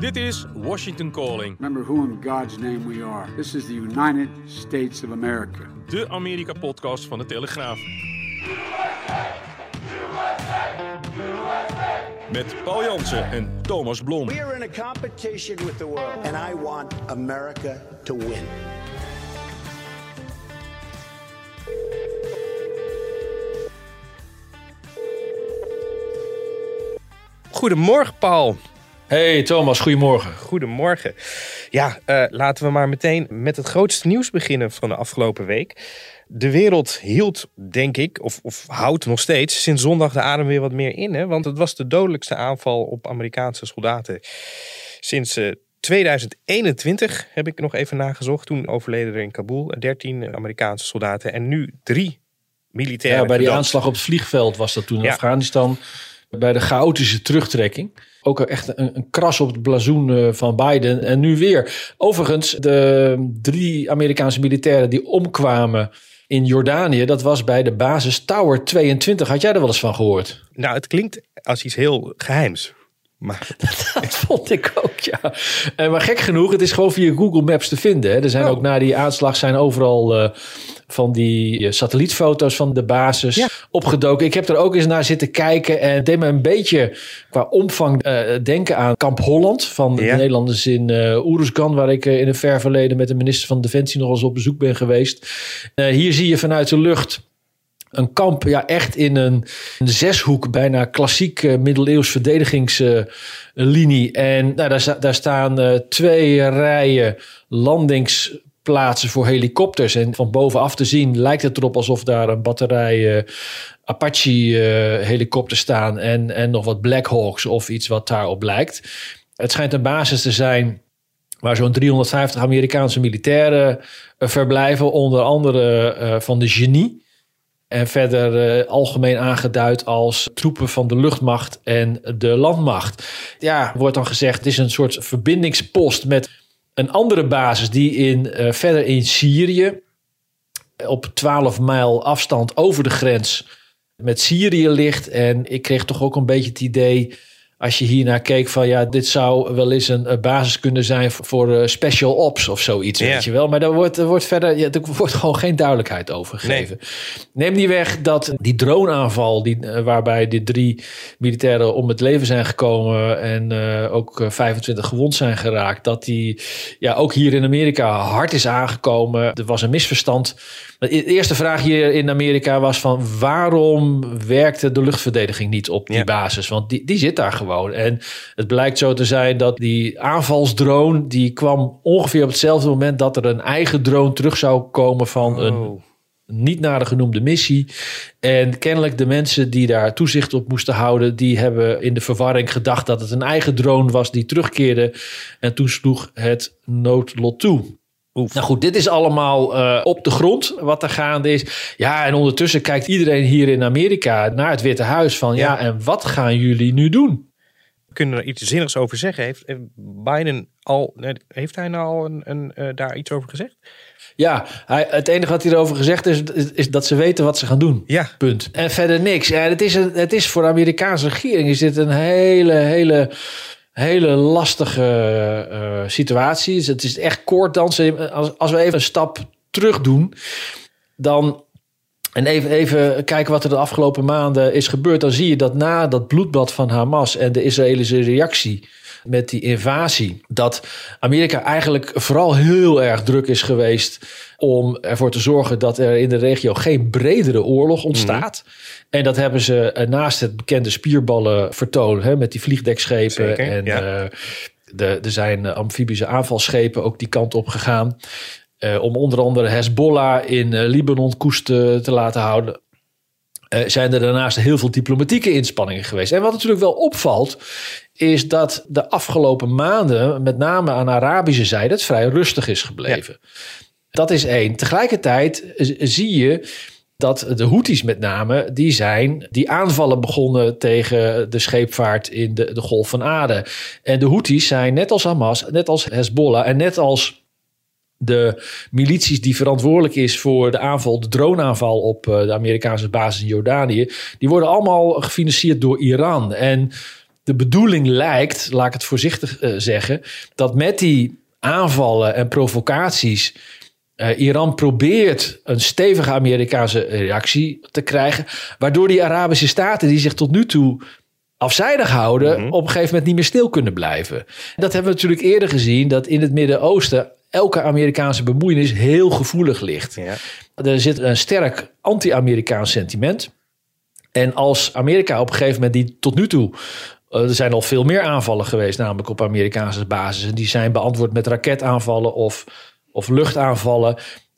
Dit is Washington Calling, Remember who in God's name we are. This is the United States of America. de Amerika-podcast van de Telegraaf. Met Paul Jansen en Thomas Blom. We are in a competition with the world, and I want America to win. Goedemorgen, Paul. Hey Thomas, goedemorgen. Goedemorgen. Ja, eh, laten we maar meteen met het grootste nieuws beginnen van de afgelopen week. De wereld hield, denk ik, of, of houdt nog steeds, sinds zondag de adem weer wat meer in. Hè? Want het was de dodelijkste aanval op Amerikaanse soldaten sinds eh, 2021, heb ik nog even nagezocht. Toen overleden er in Kabul 13 Amerikaanse soldaten en nu drie militairen. Ja, bij die gedood. aanslag op het vliegveld was dat toen in Ja. Afghanistan. Bij de chaotische terugtrekking. Ook echt een, een kras op het blazoen eh, van Biden. En nu weer. Overigens, de drie Amerikaanse militairen die omkwamen in Jordanië. Dat was bij de basis Tower 22. Had jij er wel eens van gehoord? Nou, het klinkt als iets heel geheims. Maar Dat vond ik ook, ja. En maar gek genoeg, het is gewoon via Google Maps te vinden. Hè. Er zijn Oh. ook na die aanslag zijn overal eh, van die eh, satellietfoto's van de basis Ja. opgedoken. Ik heb er ook eens naar zitten kijken en het deed me een beetje qua omvang eh, denken aan Kamp Holland van Ja. de Nederlanders in eh Oeruzgan, waar ik eh, in een ver verleden met de minister van Defensie nog eens op bezoek ben geweest. Eh, hier zie je vanuit de lucht een kamp, ja, echt in een, een zeshoek, bijna klassiek eh, middeleeuws verdedigingslinie. en nou, daar, daar staan eh, twee rijen landingsplaatsen voor helikopters. En van bovenaf te zien lijkt het erop alsof daar een batterij eh, Apache eh, helikopters staan en, en nog wat Black Hawks of iets wat daarop lijkt. Het schijnt een basis te zijn waar zo'n 350 Amerikaanse militairen verblijven, onder andere van de genie. En verder eh, algemeen aangeduid als troepen van de luchtmacht en de landmacht. Ja, wordt dan gezegd, het is een soort verbindingspost met een andere basis die in, eh, verder in Syrië, op 12 mijl afstand over de grens met Syrië ligt. En ik kreeg toch ook een beetje het idee, als je hiernaar keek, van ja, dit zou wel eens een, eh, basis kunnen zijn voor, eh, special ops of zoiets, weet je wel. Maar daar wordt, er wordt verder, ja, er wordt gewoon geen duidelijkheid over gegeven. Neem niet weg dat die droneaanval, die, eh, waarbij de drie militairen om het leven zijn gekomen en ook eh, 25 gewond zijn geraakt, dat die ja, ook hier in Amerika hard is aangekomen. Er was een misverstand. De eerste vraag hier in Amerika was van waarom werkte de luchtverdediging niet op die Ja. basis? Want die, die zit daar gewoon. En het blijkt zo te zijn dat die aanvalsdrone, die kwam ongeveer op hetzelfde moment dat er een eigen drone terug zou komen van een Oh. niet naar de genoemde missie. En kennelijk de mensen die daar toezicht op moesten houden, die hebben in de verwarring gedacht dat het een eigen drone was die terugkeerde. En toen sloeg het noodlot toe. Nou goed, dit is allemaal eh, op de grond wat er gaande is. Ja, en ondertussen kijkt iedereen hier in Amerika naar het Witte Huis van ja, Ja. en wat gaan jullie nu doen? kunnen er iets zinnigs over zeggen? Heeft heeft Biden al, heeft hij nou al een, een, eh, daar iets over gezegd? Ja, hij, het enige wat hij erover gezegd is, is, is dat ze weten wat ze gaan doen. Ja. Punt. En verder niks. Ja, het, is een, het is voor de Amerikaanse regering is dit een hele, hele, hele lastige eh, situatie. Dus het is echt koorddansen. Als, als we even een stap terug doen, dan. En even, even kijken wat er de afgelopen maanden is gebeurd. Dan zie je dat na dat bloedbad van Hamas en de Israëlische reactie met die invasie, dat Amerika eigenlijk vooral heel erg druk is geweest om ervoor te zorgen dat er in de regio geen bredere oorlog ontstaat. En dat hebben ze eh, naast het bekende spierballen vertoon hè, met die vliegdekschepen Zeker, en ja. eh, de, er zijn eh, amfibische aanvalsschepen ook die kant op gegaan. Om onder andere Hezbollah in Libanon koest te, te laten houden. Eh, zijn er daarnaast heel veel diplomatieke inspanningen geweest. En wat natuurlijk wel opvalt, is dat de afgelopen maanden, met name aan de Arabische zijde, het vrij rustig is gebleven. Dat is één. Tegelijkertijd zie je dat de Houthis met name, die zijn die aanvallen begonnen tegen de scheepvaart in de, de Golf van Aden. En de Houthis zijn net als Hamas, net als Hezbollah en net als de milities die verantwoordelijk is voor de aanval, de droneaanval op eh, de Amerikaanse basis in Jordanië, die worden allemaal gefinancierd door Iran. En de bedoeling lijkt, laat ik het voorzichtig eh, zeggen, dat met die aanvallen en provocaties eh, Iran probeert een stevige Amerikaanse reactie te krijgen, waardoor die Arabische staten die zich tot nu toe afzijdig houden, op een gegeven moment niet meer stil kunnen blijven. Dat hebben we natuurlijk eerder gezien, dat in het Midden-Oosten elke Amerikaanse bemoeienis heel gevoelig ligt. Ja. Er zit een sterk anti-Amerikaans sentiment. En als Amerika op een gegeven moment die tot nu toe. eh, er zijn al veel meer aanvallen geweest, namelijk op Amerikaanse basis. En die zijn beantwoord met raketaanvallen of, of luchtaanvallen.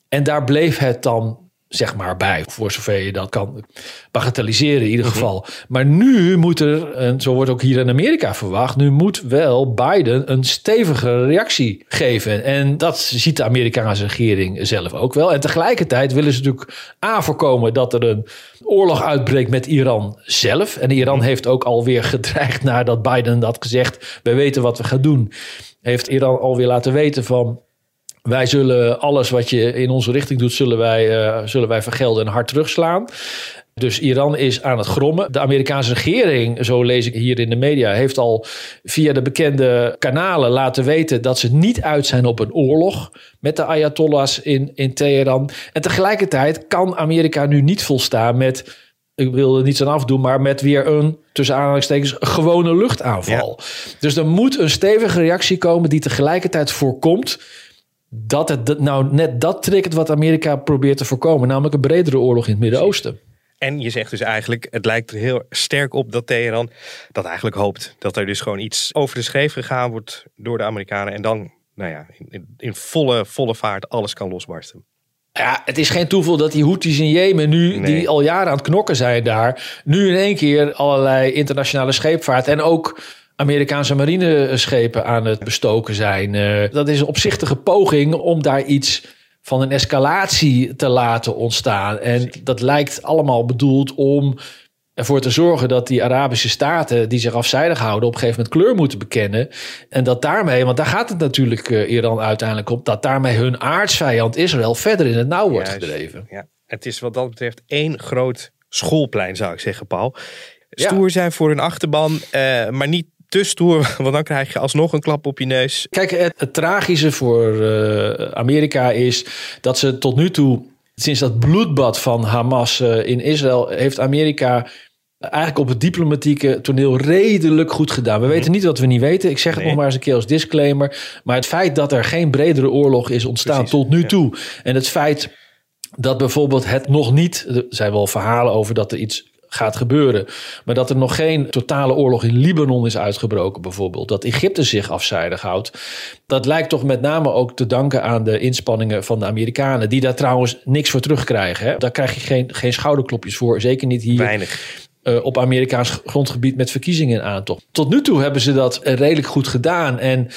En daar bleef het dan zeg maar bij, voor zover je dat kan bagatelliseren in ieder geval. Maar nu moet er, en zo wordt ook hier in Amerika verwacht, nu moet wel Biden een stevige reactie geven. En dat ziet de Amerikaanse regering zelf ook wel. En tegelijkertijd willen ze natuurlijk A voorkomen dat er een oorlog uitbreekt met Iran zelf. En Iran heeft ook alweer gedreigd nadat Biden had gezegd, we weten wat we gaan doen. Heeft Iran alweer laten weten van wij zullen alles wat je in onze richting doet, zullen wij, eh, zullen wij vergelden en hard terugslaan. Dus Iran is aan het grommen. De Amerikaanse regering, zo lees ik hier in de media, heeft al via de bekende kanalen laten weten dat ze niet uit zijn op een oorlog met de Ayatollahs in, in Teheran. En tegelijkertijd kan Amerika nu niet volstaan met, ik wil er niets aan afdoen, maar met weer een, tussen aanhalingstekens, gewone luchtaanval. Dus er moet een stevige reactie komen die tegelijkertijd voorkomt dat het nou net dat triggert wat Amerika probeert te voorkomen, namelijk een bredere oorlog in het Midden-Oosten. En je zegt dus eigenlijk, het lijkt er heel sterk op dat Teheran dat eigenlijk hoopt. Dat er dus gewoon iets over de schreef gegaan wordt door de Amerikanen. En dan, nou ja, in, in, in volle, volle vaart alles kan losbarsten. Ja, het is geen toeval dat die Houthis in Jemen nu, Nee. die al jaren aan het knokken zijn daar, nu in één keer allerlei internationale scheepvaart en ook Amerikaanse marineschepen aan het bestoken zijn. Eh, dat is een opzichtige poging om daar iets van een escalatie te laten ontstaan. En dat lijkt allemaal bedoeld om ervoor te zorgen dat die Arabische staten die zich afzijdig houden op een gegeven moment kleur moeten bekennen. En dat daarmee, want daar gaat het natuurlijk eh, Iran uiteindelijk op, dat daarmee hun aardsvijand Israël verder in het nauw wordt Juist. gedreven. Ja, het is wat dat betreft één groot schoolplein, zou ik zeggen, Paul. Ja. Stoer zijn voor hun achterban, eh, maar niet te stoer, want dan krijg je alsnog een klap op je neus. Kijk, het, het tragische voor eh, Amerika is dat ze tot nu toe, sinds dat bloedbad van Hamas eh, in Israël, heeft Amerika eigenlijk op het diplomatieke toneel redelijk goed gedaan. We weten niet wat we niet weten. Ik zeg het Nee. nog maar eens een keer als disclaimer. Maar het feit dat er geen bredere oorlog is ontstaan Precies, tot nu ja. toe. En het feit dat bijvoorbeeld het nog niet... Er zijn wel verhalen over dat er iets gaat gebeuren. Maar dat er nog geen totale oorlog in Libanon is uitgebroken bijvoorbeeld. Dat Egypte zich afzijdig houdt. Dat lijkt toch met name ook te danken aan de inspanningen van de Amerikanen. Die daar trouwens niks voor terugkrijgen. Hè? Daar krijg je geen, geen schouderklopjes voor. Zeker niet hier Weinig. eh, op Amerikaans grondgebied met verkiezingen in aantocht. Tot nu toe hebben ze dat redelijk goed gedaan. En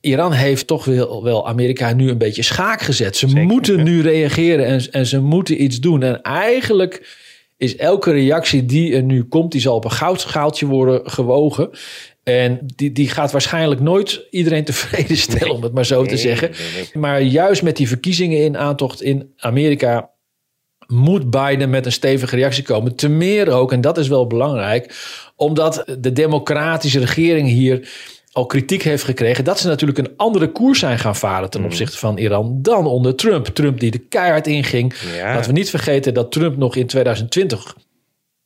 Iran heeft toch wel, wel Amerika nu een beetje schaak gezet. Ze Zeker, moeten ja. nu reageren en, en ze moeten iets doen. En eigenlijk is elke reactie die er nu komt, die zal op een goudschaaltje worden gewogen. En die, die gaat waarschijnlijk nooit iedereen tevreden stellen, om het maar zo te zeggen. nee. Maar juist met die verkiezingen in aantocht in Amerika moet Biden met een stevige reactie komen. Te meer ook, en dat is wel belangrijk, omdat de democratische regering hier al kritiek heeft gekregen dat ze natuurlijk een andere koers zijn gaan varen ten opzichte van Iran dan onder Trump. Trump die de keihard inging. Ja. Laten we niet vergeten dat Trump nog in 2020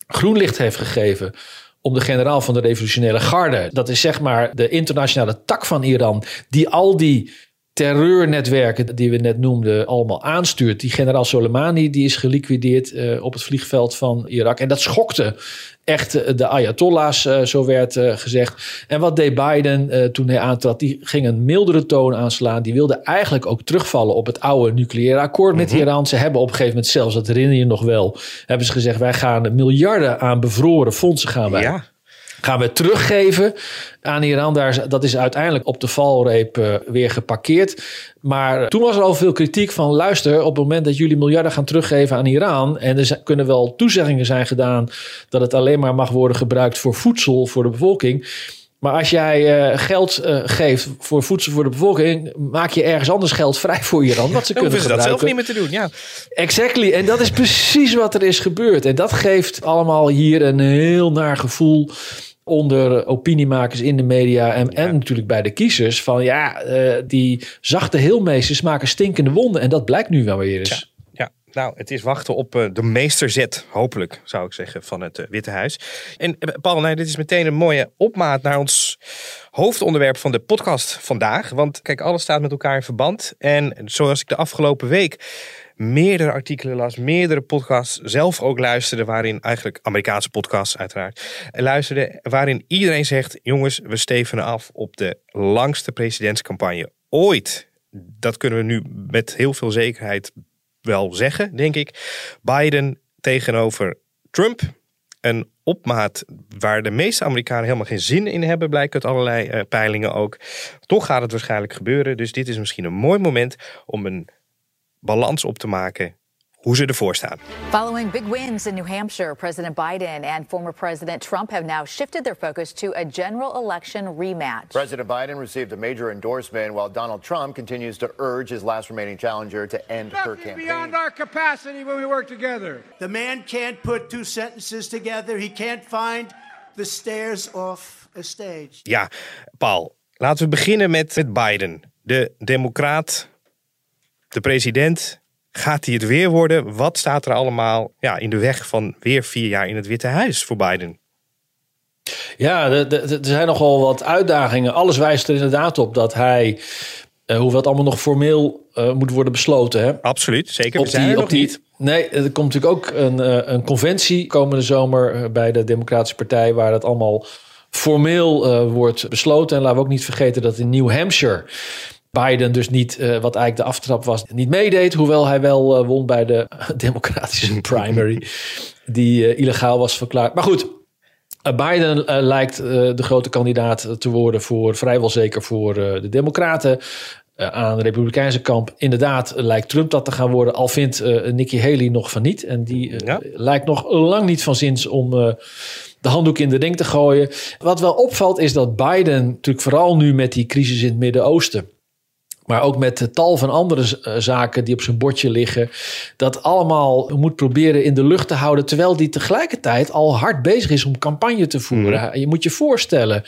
groen licht heeft gegeven om de generaal van de revolutionaire garde. Dat is zeg maar de internationale tak van Iran die al die terreurnetwerken die we net noemden allemaal aanstuurt. Die generaal Soleimani die is geliquideerd eh, op het vliegveld van Irak. En dat schokte echt eh, de Ayatollahs, eh, zo werd gezegd. En wat deed Biden toen hij aantrad? Die ging een mildere toon aanslaan. Die wilde eigenlijk ook terugvallen op het oude nucleaire akkoord met Iran. Ze hebben op een gegeven moment zelfs, dat herinner je nog wel, hebben ze gezegd: wij gaan miljarden aan bevroren fondsen gaan wij Ja, gaan we teruggeven aan Iran. Daar, dat is uiteindelijk op de valreep eh, weer geparkeerd. Maar toen was er al veel kritiek van... luister, op het moment dat jullie miljarden gaan teruggeven aan Iran... en er kunnen wel toezeggingen zijn gedaan... dat het alleen maar mag worden gebruikt voor voedsel voor de bevolking... Maar als jij eh, geld eh, geeft voor voedsel voor de bevolking, maak je ergens anders geld vrij voor Iran. Wat ze kunnen hoeven ze dat zelf niet meer te doen. Ja, Exactly. En dat is precies wat er is gebeurd. En dat geeft allemaal hier een heel naar gevoel. Onder opiniemakers in de media en, en natuurlijk bij de kiezers. Van ja, eh, die zachte heelmeesters maken stinkende wonden. En dat blijkt nu wel weer eens. Ja, nou, het is wachten op eh, de meesterzet, hopelijk zou ik zeggen, van het eh, Witte Huis. En Paul, nou, dit is meteen een mooie opmaat naar ons hoofdonderwerp van de podcast vandaag. Want kijk, alles staat met elkaar in verband. En zoals ik de afgelopen week meerdere artikelen las, meerdere podcasts zelf ook luisterde, waarin eigenlijk Amerikaanse podcasts uiteraard, luisterde, waarin iedereen zegt, jongens, we stevenen af op de langste presidentscampagne ooit. Dat kunnen we nu met heel veel zekerheid wel zeggen, denk ik. Biden tegenover Trump. Een opmaat waar de meeste Amerikanen helemaal geen zin in hebben, blijkt uit allerlei eh, peilingen ook. Toch gaat het waarschijnlijk gebeuren. Dus dit is misschien een mooi moment om een balans op te maken hoe ze ervoor staan. Following big wins in New Hampshire, President Biden and former President Trump have now shifted their focus to a general election rematch. President Biden received a major endorsement while Donald Trump continues to urge his last remaining challenger to end her Nothing campaign. beyond our capacity when we work together. The man can't put two sentences together. He can't find the stairs off a stage. Ja, Paul, laten we beginnen met, met Biden. De democraat, de president. Gaat hij het weer worden? Wat staat er allemaal ja, in de weg van weer vier jaar in het Witte Huis voor Biden? Ja, er zijn nogal wat uitdagingen. Alles wijst er inderdaad op dat hij, eh, hoewel het allemaal nog formeel eh, moet worden besloten, hè, Absoluut, zeker. op We zijn die, er op nog die, niet. Nee, er komt natuurlijk ook een, eh, een conventie komende zomer bij de Democratische Partij, waar het allemaal formeel wordt besloten. En laten we ook niet vergeten dat in New Hampshire Biden dus niet, eh, wat eigenlijk de aftrap was, niet meedeed. Hoewel hij wel eh, won bij de Democratische primary, die eh, illegaal was verklaard. Maar goed, Biden lijkt de grote kandidaat te worden voor vrijwel zeker voor de Democraten. Aan de Republikeinse kamp. Inderdaad, lijkt Trump dat te gaan worden. Al vindt Nikki Haley nog van niet. En die Ja. lijkt nog lang niet van zins om de handdoek in de ring te gooien. Wat wel opvalt is dat Biden, natuurlijk vooral nu met die crisis in het Midden-Oosten. Maar ook met de tal van andere eh, zaken die op zijn bordje liggen. Dat allemaal moet proberen in de lucht te houden. Terwijl die tegelijkertijd al hard bezig is om campagne te voeren. Je moet je voorstellen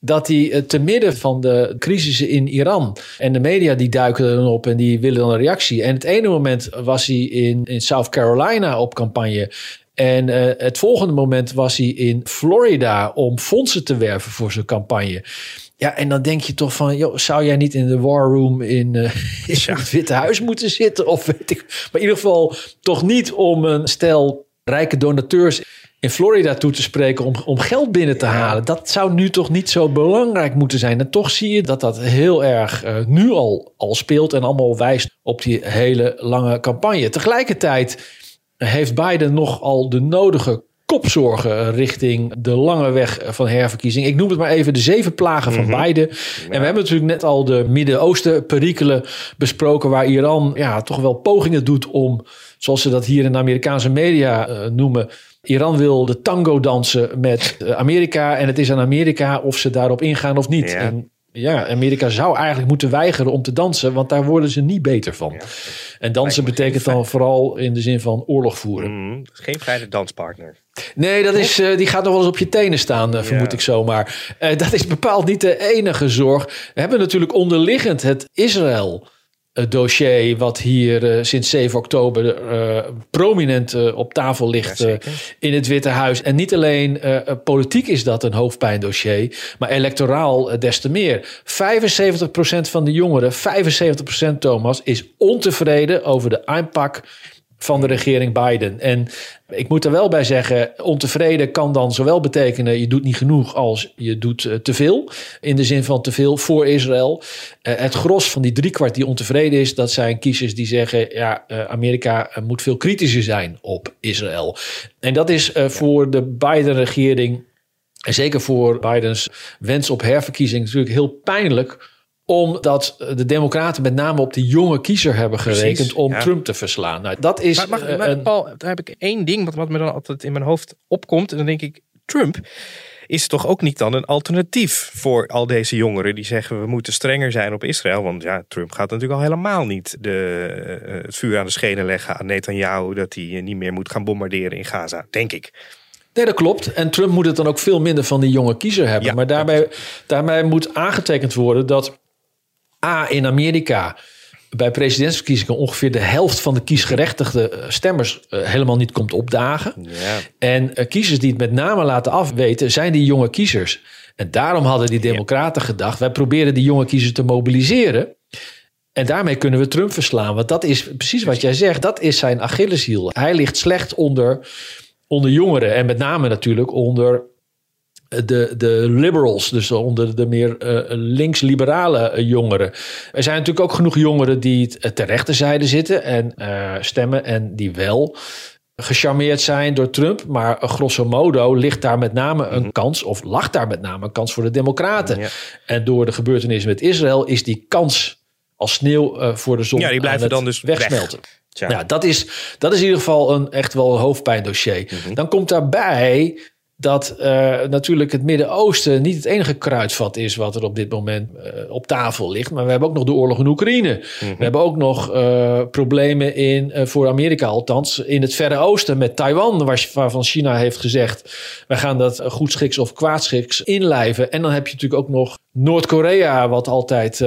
dat hij eh, te midden van de crisissen in Iran. En de media die duiken dan op en die willen dan een reactie. En het ene moment was hij in, in South Carolina op campagne. En eh, het volgende moment was hij in Florida om fondsen te werven voor zijn campagne. Ja, en dan denk je toch van, joh, zou jij niet in de war room in, eh, in het Witte Huis moeten zitten? Of weet ik. Maar in ieder geval toch niet om een stel rijke donateurs in Florida toe te spreken om, om geld binnen te halen. Dat zou nu toch niet zo belangrijk moeten zijn. En toch zie je dat dat heel erg eh, nu al, al speelt en allemaal wijst op die hele lange campagne. Tegelijkertijd heeft Biden nogal de nodige kopzorgen richting de lange weg van herverkiezing. Ik noem het maar even de zeven plagen van Biden. En we hebben natuurlijk net al de Midden-Oosten perikelen besproken, waar Iran ja, toch wel pogingen doet om, zoals ze dat hier in de Amerikaanse media eh, noemen, Iran wil de tango dansen met eh, Amerika en het is aan Amerika of ze daarop ingaan of niet. Ja. En ja, Amerika zou eigenlijk moeten weigeren om te dansen, want daar worden ze niet beter van. En dansen betekent dan vooral in de zin van oorlog voeren. Mm, geen vrije danspartner. Nee, dat is, eh, die gaat nog wel eens op je tenen staan, eh, vermoed Ja. ik zomaar. Eh, dat is bepaald niet de enige zorg. We hebben natuurlijk onderliggend het Israël. Het dossier wat hier eh, sinds 7 oktober eh, prominent eh, op tafel ligt in het Witte Huis. En niet alleen politiek is dat een hoofdpijndossier, maar electoraal des te meer. 75% van de jongeren, 75% Thomas, is ontevreden over de aanpak van de regering Biden. En ik moet er wel bij zeggen, ontevreden kan dan zowel betekenen je doet niet genoeg als je doet eh, te veel. In de zin van te veel voor Israël. Eh, het gros van die driekwart die ontevreden is, dat zijn kiezers die zeggen, ja, eh, Amerika moet veel kritischer zijn op Israël. En dat is voor de Biden-regering, en zeker voor Bidens wens op herverkiezing, natuurlijk heel pijnlijk omdat de Democraten met name op die jonge kiezer hebben gerekend Precies, om ja. Trump te verslaan. Nou, dat is Maar, mag, eh, maar een- Paul, daar heb ik één ding wat, wat me dan altijd in mijn hoofd opkomt. En dan denk ik, Trump is toch ook niet dan een alternatief voor al deze jongeren die zeggen we moeten strenger zijn op Israël. Want ja, Trump gaat natuurlijk al helemaal niet de, eh, het vuur aan de schenen leggen aan Netanyahu dat hij eh, niet meer moet gaan bombarderen in Gaza, denk ik. Nee, dat klopt. En Trump moet het dan ook veel minder van die jonge kiezer hebben. Ja, maar daarbij, daarbij moet aangetekend worden dat A in Amerika bij presidentsverkiezingen ongeveer de helft van de kiesgerechtigde eh, stemmers eh, helemaal niet komt opdagen. Ja. En eh, kiezers die het met name laten afweten, zijn die jonge kiezers. En daarom hadden die democraten gedacht, wij proberen die jonge kiezers te mobiliseren. En daarmee kunnen we Trump verslaan. Want dat is precies wat jij zegt, dat is zijn Achilleshiel. Hij ligt slecht onder, onder jongeren en met name natuurlijk onder de, de liberals, dus onder de meer eh, links-liberale eh, jongeren. Er zijn natuurlijk ook genoeg jongeren die t- ter rechterzijde zitten en eh, stemmen en die wel gecharmeerd zijn door Trump. Maar eh, grosso modo ligt daar met name een kans, of lag daar met name een kans voor de Democraten. Mhm. Ja. En door de gebeurtenissen met Israël is die kans als sneeuw eh, voor de zon Ja, die blijven dan dus weg. wegsmelten. Ja, dat is, dat is in ieder geval een, echt wel een hoofdpijndossier. Mhm. Dan komt daarbij dat eh, natuurlijk het Midden-Oosten niet het enige kruidvat is wat er op dit moment eh, op tafel ligt. Maar we hebben ook nog de oorlog in Oekraïne. Mhm. We hebben ook nog eh, problemen in, voor Amerika althans, in het Verre Oosten met Taiwan, waar, waarvan China heeft gezegd, wij gaan dat goedschiks of kwaadschiks inlijven. En dan heb je natuurlijk ook nog Noord-Korea, wat altijd...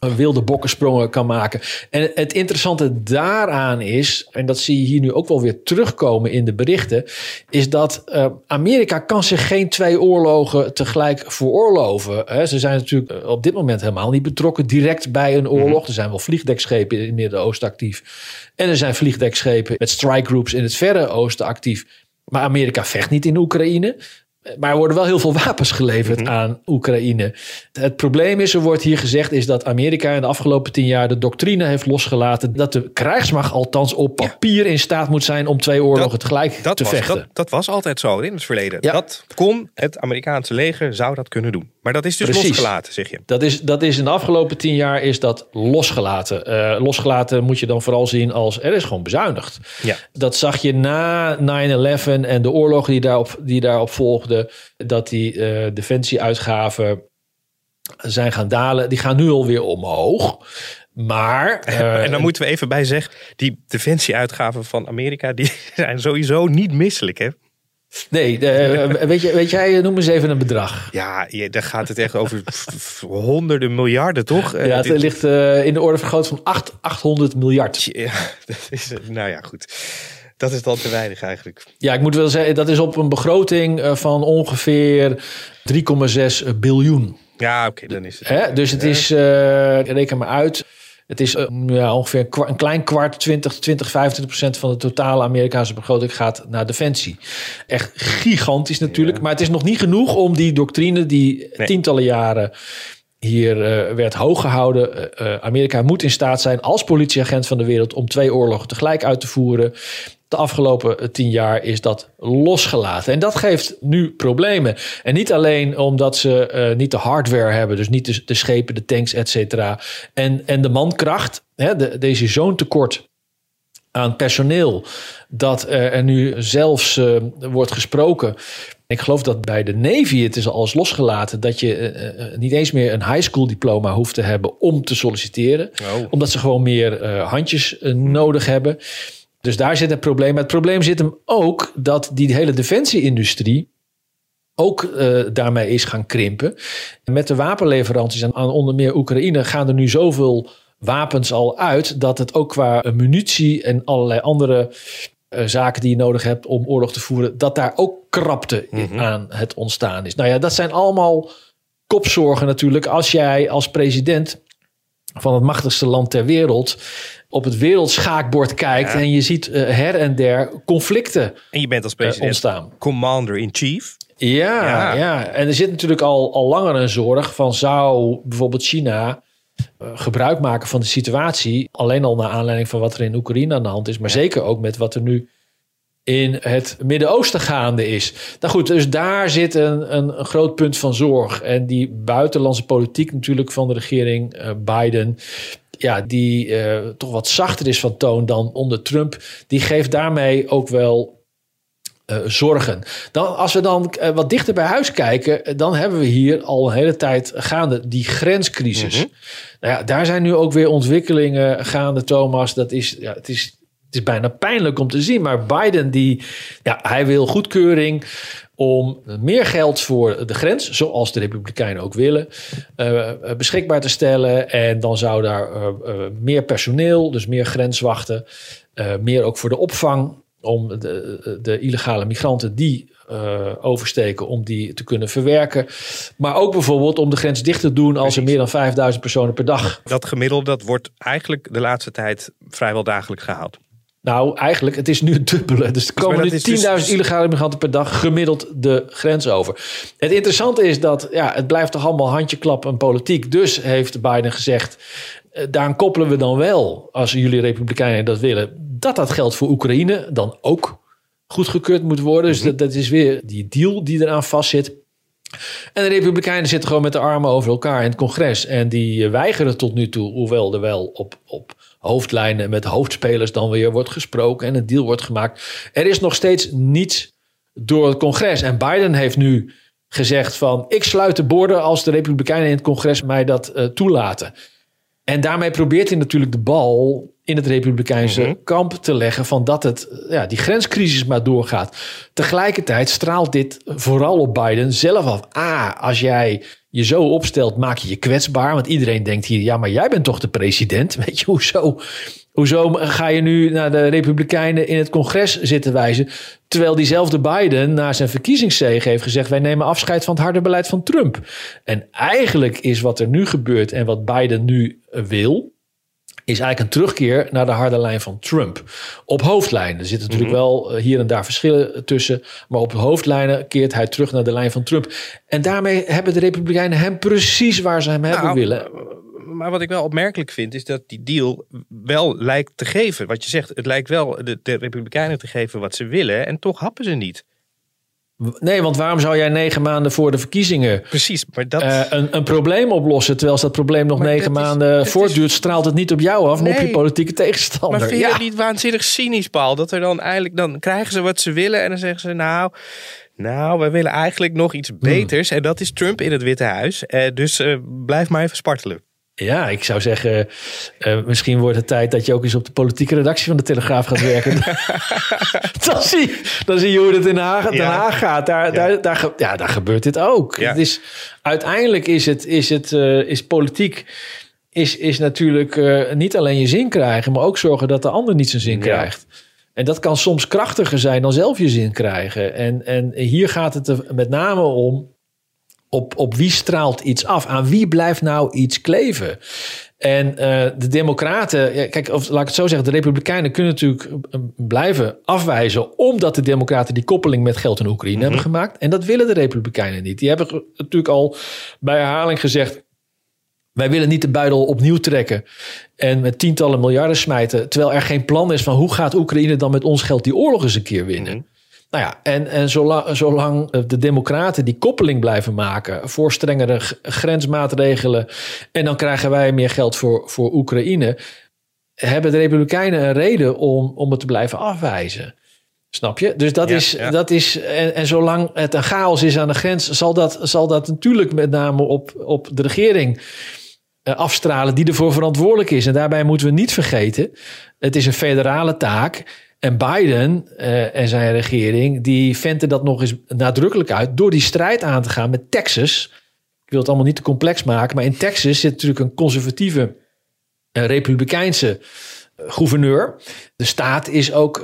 een wilde bokkensprongen kan maken. En het interessante daaraan is, en dat zie je hier nu ook wel weer terugkomen in de berichten, is dat eh, Amerika kan zich geen twee oorlogen tegelijk veroorloven. Hè. Ze zijn natuurlijk eh, op dit moment helemaal niet betrokken direct bij een oorlog. Er zijn wel vliegdekschepen in het Midden-Oosten actief. En er zijn vliegdekschepen met strike groups in het Verre Oosten actief. Maar Amerika vecht niet in Oekraïne. Maar er worden wel heel veel wapens geleverd aan Oekraïne. Het probleem is, er wordt hier gezegd, is dat Amerika in de afgelopen tien jaar de doctrine heeft losgelaten dat de krijgsmacht althans op papier in staat moet zijn om twee oorlogen tegelijk dat te was, vechten. Dat, dat was altijd zo in het verleden. Ja. Dat kon het Amerikaanse leger, zou dat kunnen doen. Maar dat is dus Precies. losgelaten, zeg je. Dat is, dat is in de afgelopen tien jaar is dat losgelaten. Eh, losgelaten moet je dan vooral zien als er is gewoon bezuinigd. Ja. Dat zag je na 9-11 en de oorlogen die daarop, die daarop volgden. Dat die eh, defensieuitgaven zijn gaan dalen. Die gaan nu alweer omhoog. Maar... eh, en dan moeten we even bij zeggen, die defensieuitgaven van Amerika, die zijn sowieso niet misselijk, hè? Nee, eh, weet, je, weet jij, noem eens even een bedrag. Ja, daar gaat het echt over honderden miljarden, toch? Eh, Ja, het dit- ligt eh, in de orde van grootte van 8, 800 miljard. Ja, dat is, nou ja, goed. Dat is dan te weinig eigenlijk. Ja, ik moet wel zeggen, dat is op een begroting eh, van ongeveer 3,6 biljoen. Ja, oké, dan is het. Hè? Dus het is, eh, reken maar uit, het is eh, ja, ongeveer een, klein kwart, 20, 20, 25 procent van de totale Amerikaanse begroting gaat naar defensie. Echt gigantisch natuurlijk, maar het is nog niet genoeg om die doctrine die Nee. tientallen jaren hier eh, werd hoog gehouden. Eh, eh, Amerika moet in staat zijn als politieagent van de wereld om twee oorlogen tegelijk uit te voeren. De afgelopen tien jaar is dat losgelaten. En dat geeft nu problemen. En niet alleen omdat ze eh, niet de hardware hebben, dus niet de, de schepen, de tanks, et cetera. En, en de mankracht. Hè, de, deze zo'n tekort aan personeel. Dat eh, er nu zelfs eh, wordt gesproken. Ik geloof dat bij de Navy het is al eens losgelaten dat je niet eens meer een high school diploma hoeft te hebben om te solliciteren. Oh. Omdat ze gewoon meer handjes nodig hebben. Dus daar zit het probleem. Maar het probleem zit hem ook dat die hele defensieindustrie ook eh, daarmee is gaan krimpen. En met de wapenleveranties aan, aan onder meer Oekraïne gaan er nu zoveel wapens al uit dat het ook qua munitie en allerlei andere eh, zaken die je nodig hebt om oorlog te voeren, dat daar ook krapte in- aan het ontstaan is. Nou ja, dat zijn allemaal kopzorgen natuurlijk als jij als president van het machtigste land ter wereld op het wereldschaakbord kijkt Ja. en je ziet eh, her en der conflicten En je bent als eh, president ontstaan. commander-in-chief. Ja, Ja. ja, en er zit natuurlijk al, al langer een zorg van zou bijvoorbeeld China eh, gebruik maken van de situatie. Alleen al naar aanleiding van wat er in Oekraïne aan de hand is, maar zeker ook met wat er nu in het Midden-Oosten gaande is. Nou goed, dus daar zit een, een, een groot punt van zorg. En die buitenlandse politiek natuurlijk van de regering Biden... Ja, die eh, toch wat zachter is van toon dan onder Trump... die geeft daarmee ook wel eh, zorgen. Dan, als we dan eh, wat dichter bij huis kijken, dan hebben we hier al een hele tijd gaande die grenscrisis. Nou ja, daar zijn nu ook weer ontwikkelingen gaande, Thomas. Dat is, ja, het is Het is bijna pijnlijk om te zien. Maar Biden, die, ja, hij wil goedkeuring om meer geld voor de grens, zoals de Republikeinen ook willen, uh, beschikbaar te stellen. En dan zou daar uh, meer personeel, dus meer grenswachten, meer ook voor de opvang, om de, de illegale migranten die oversteken, om die te kunnen verwerken. Maar ook bijvoorbeeld om de grens dicht te doen als er meer dan 5000 personen per dag. Dat gemiddelde dat wordt eigenlijk de laatste tijd vrijwel dagelijks gehaald. Nou, eigenlijk, het is nu het dubbele. Dus er komen nu 10.000 dus... illegale migranten per dag gemiddeld de grens over. Het interessante is dat ja, het blijft toch allemaal handjeklap en politiek. Dus heeft Biden gezegd, eh, daaraan koppelen we dan wel, als jullie republikeinen dat willen, dat dat geld voor Oekraïne dan ook goedgekeurd moet worden. Dus dat, dat is weer die deal die eraan vastzit. En de Republikeinen zitten gewoon met de armen over elkaar in het congres. En die weigeren tot nu toe, hoewel er wel op, op hoofdlijnen met hoofdspelers dan weer wordt gesproken en een deal wordt gemaakt. Er is nog steeds niets door het congres. En Biden heeft nu gezegd van ik sluit de borden als de Republikeinen in het congres mij dat uh, toelaten. En daarmee probeert hij natuurlijk de bal in het Republikeinse mhm. kamp te leggen van dat het, ja, die grenscrisis maar doorgaat. Tegelijkertijd straalt dit vooral op Biden zelf af. Ah, als jij je zo opstelt, maak je je kwetsbaar. Want iedereen denkt hier, ja, maar jij bent toch de president? Weet je, hoezo, hoezo ga je nu naar de Republikeinen in het congres zitten wijzen? Terwijl diezelfde Biden na zijn verkiezingszege heeft gezegd: wij nemen afscheid van het harde beleid van Trump. En eigenlijk is wat er nu gebeurt en wat Biden nu wil, is eigenlijk een terugkeer naar de harde lijn van Trump. Op hoofdlijnen. Er zitten natuurlijk mhm. wel eh, hier en daar verschillen tussen. Maar op hoofdlijnen keert hij terug naar de lijn van Trump. En daarmee hebben de Republikeinen hem precies waar ze hem hebben nou, willen. Maar wat ik wel opmerkelijk vind, is dat die deal wel lijkt te geven. Wat je zegt, het lijkt wel de, de Republikeinen te geven wat ze willen. En toch happen ze niet. Nee, want waarom zou jij negen maanden voor de verkiezingen Precies, maar dat... Uh, een, een probleem oplossen, terwijl als dat probleem nog negen maanden voortduurt, straalt het niet op jou af, maar op je politieke tegenstander. Maar vind je niet waanzinnig cynisch, Paul, dat er dan eigenlijk, dan krijgen ze wat ze willen en dan zeggen ze, nou, nou, we willen eigenlijk nog iets hmm. beters en dat is Trump in het Witte Huis, uh, dus uh, blijf maar even spartelen. Ja, ik zou zeggen, uh, misschien wordt het tijd dat je ook eens op de politieke redactie van de Telegraaf gaat werken. dan, zie, dan zie je hoe het in Den Haag, Den Haag gaat. Daar, ja. Daar, daar, ja, daar gebeurt dit ook. Het is, uiteindelijk is, het, is, het, uh, is politiek is, is natuurlijk uh, niet alleen je zin krijgen, maar ook zorgen dat de ander niet zijn zin krijgt. En dat kan soms krachtiger zijn dan zelf je zin krijgen. En, en hier gaat het er met name om op, op wie straalt iets af? Aan wie blijft nou iets kleven? En uh, de Democraten, ja, kijk, of laat ik het zo zeggen, de Republikeinen kunnen natuurlijk eh, blijven afwijzen, omdat de Democraten die koppeling met geld in Oekraïne mm hebben gemaakt. En dat willen de Republikeinen niet. Die hebben natuurlijk al bij herhaling gezegd. Wij willen niet de buidel opnieuw trekken en met tientallen miljarden smijten, terwijl er geen plan is van hoe gaat Oekraïne dan met ons geld die oorlog eens een keer winnen. Mhm. Nou ja, en, en zolang, zolang de Democraten die koppeling blijven maken voor strengere grensmaatregelen. en dan krijgen wij meer geld voor, voor Oekraïne. hebben de Republikeinen een reden om, om het te blijven afwijzen. Snap je? Dus dat is. Dat is en, en zolang het een chaos is aan de grens, zal dat, zal dat natuurlijk met name op, op de regering eh, afstralen die ervoor verantwoordelijk is. En daarbij moeten we niet vergeten: het is een federale taak. En Biden uh, en zijn regering, die venten dat nog eens nadrukkelijk uit door die strijd aan te gaan met Texas. Ik wil het allemaal niet te complex maken, maar in Texas zit natuurlijk een conservatieve, uh, republikeinse uh, gouverneur. De staat is ook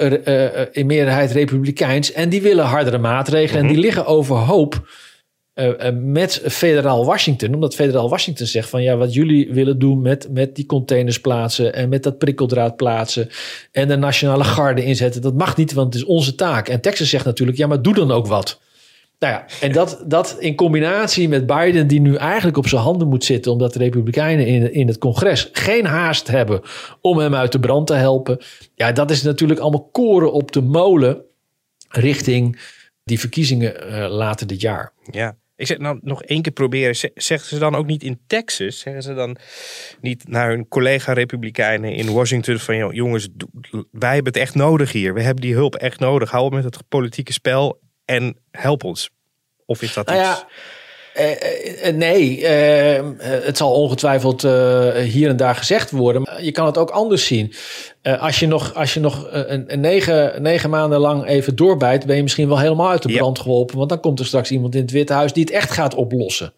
in meerderheid republikeins en die willen hardere maatregelen en die liggen overhoop uh, met federaal Washington. Omdat federaal Washington zegt van ja, wat jullie willen doen met, met die containers plaatsen en met dat prikkeldraad plaatsen en de nationale garde inzetten, dat mag niet, want het is onze taak. En Texas zegt natuurlijk, ja, maar doe dan ook wat. Nou ja, en dat, dat in combinatie met Biden, die nu eigenlijk op zijn handen moet zitten, omdat de Republikeinen in, in het congres geen haast hebben om hem uit de brand te helpen. Ja, dat is natuurlijk allemaal koren op de molen richting die verkiezingen uh, later dit jaar. Ja. Ik zeg nou nog één keer proberen. Zeggen ze dan ook niet in Texas? Zeggen ze dan niet naar hun collega-republikeinen in Washington van jongens, wij hebben het echt nodig hier. We hebben die hulp echt nodig. Hou op met het politieke spel en help ons. Of is dat nou iets... Ja, Eh, nee, het zal ongetwijfeld hier en daar gezegd worden. Maar je kan het ook anders zien. Als je nog, als je nog een, een negen, negen maanden lang even doorbijt, ben je misschien wel helemaal uit de Ja. brand geholpen. Want dan komt er straks iemand in het Witte Huis die het echt gaat oplossen.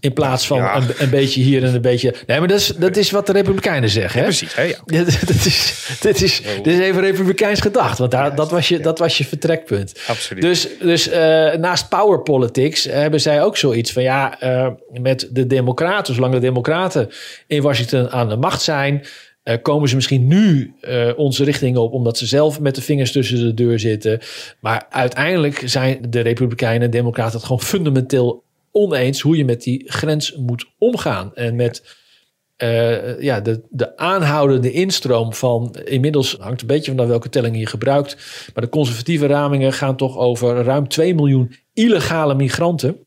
In plaats van Ja. een, een beetje hier en een beetje. Nee, maar dat is, dat is wat de Republikeinen zeggen. Hè? Precies, hè, ja. Dat is, dit, is, dit is even republikeins gedacht. Want daar, dat, was je, dat was je vertrekpunt. Absoluut. Dus, dus eh, naast power politics hebben zij ook zoiets van... ja, eh, met de democraten, zolang de democraten in Washington aan de macht zijn... eh, komen ze misschien nu onze richting op... omdat ze zelf met de vingers tussen de deur zitten. Maar uiteindelijk zijn de republikeinen en democraten... het gewoon fundamenteel oneens... hoe je met die grens moet omgaan. En met eh, ja, de, de aanhoudende instroom van inmiddels hangt een beetje vanaf welke telling je gebruikt. Maar de conservatieve ramingen gaan toch over ruim 2 miljoen illegale migranten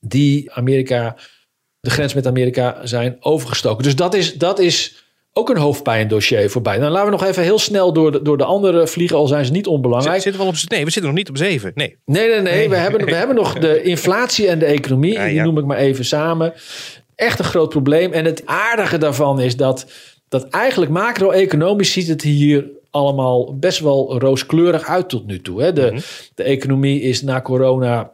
die Amerika, de grens met Amerika zijn overgestoken. Dus dat is, dat is ook een hoofdpijndossier voorbij. Nou, laten we nog even heel snel door de, door de andere vliegen, al zijn ze niet onbelangrijk. Zitten we al op, nee, we zitten nog niet op zeven. Nee. Nee, nee, nee. We, hebben, we hebben nog de inflatie en de economie. Ja, Die ja. noem ik maar even samen. Echt een groot probleem. En het aardige daarvan is dat, dat eigenlijk macro-economisch ziet het hier allemaal best wel rooskleurig uit tot nu toe. Hè. De, de economie is na corona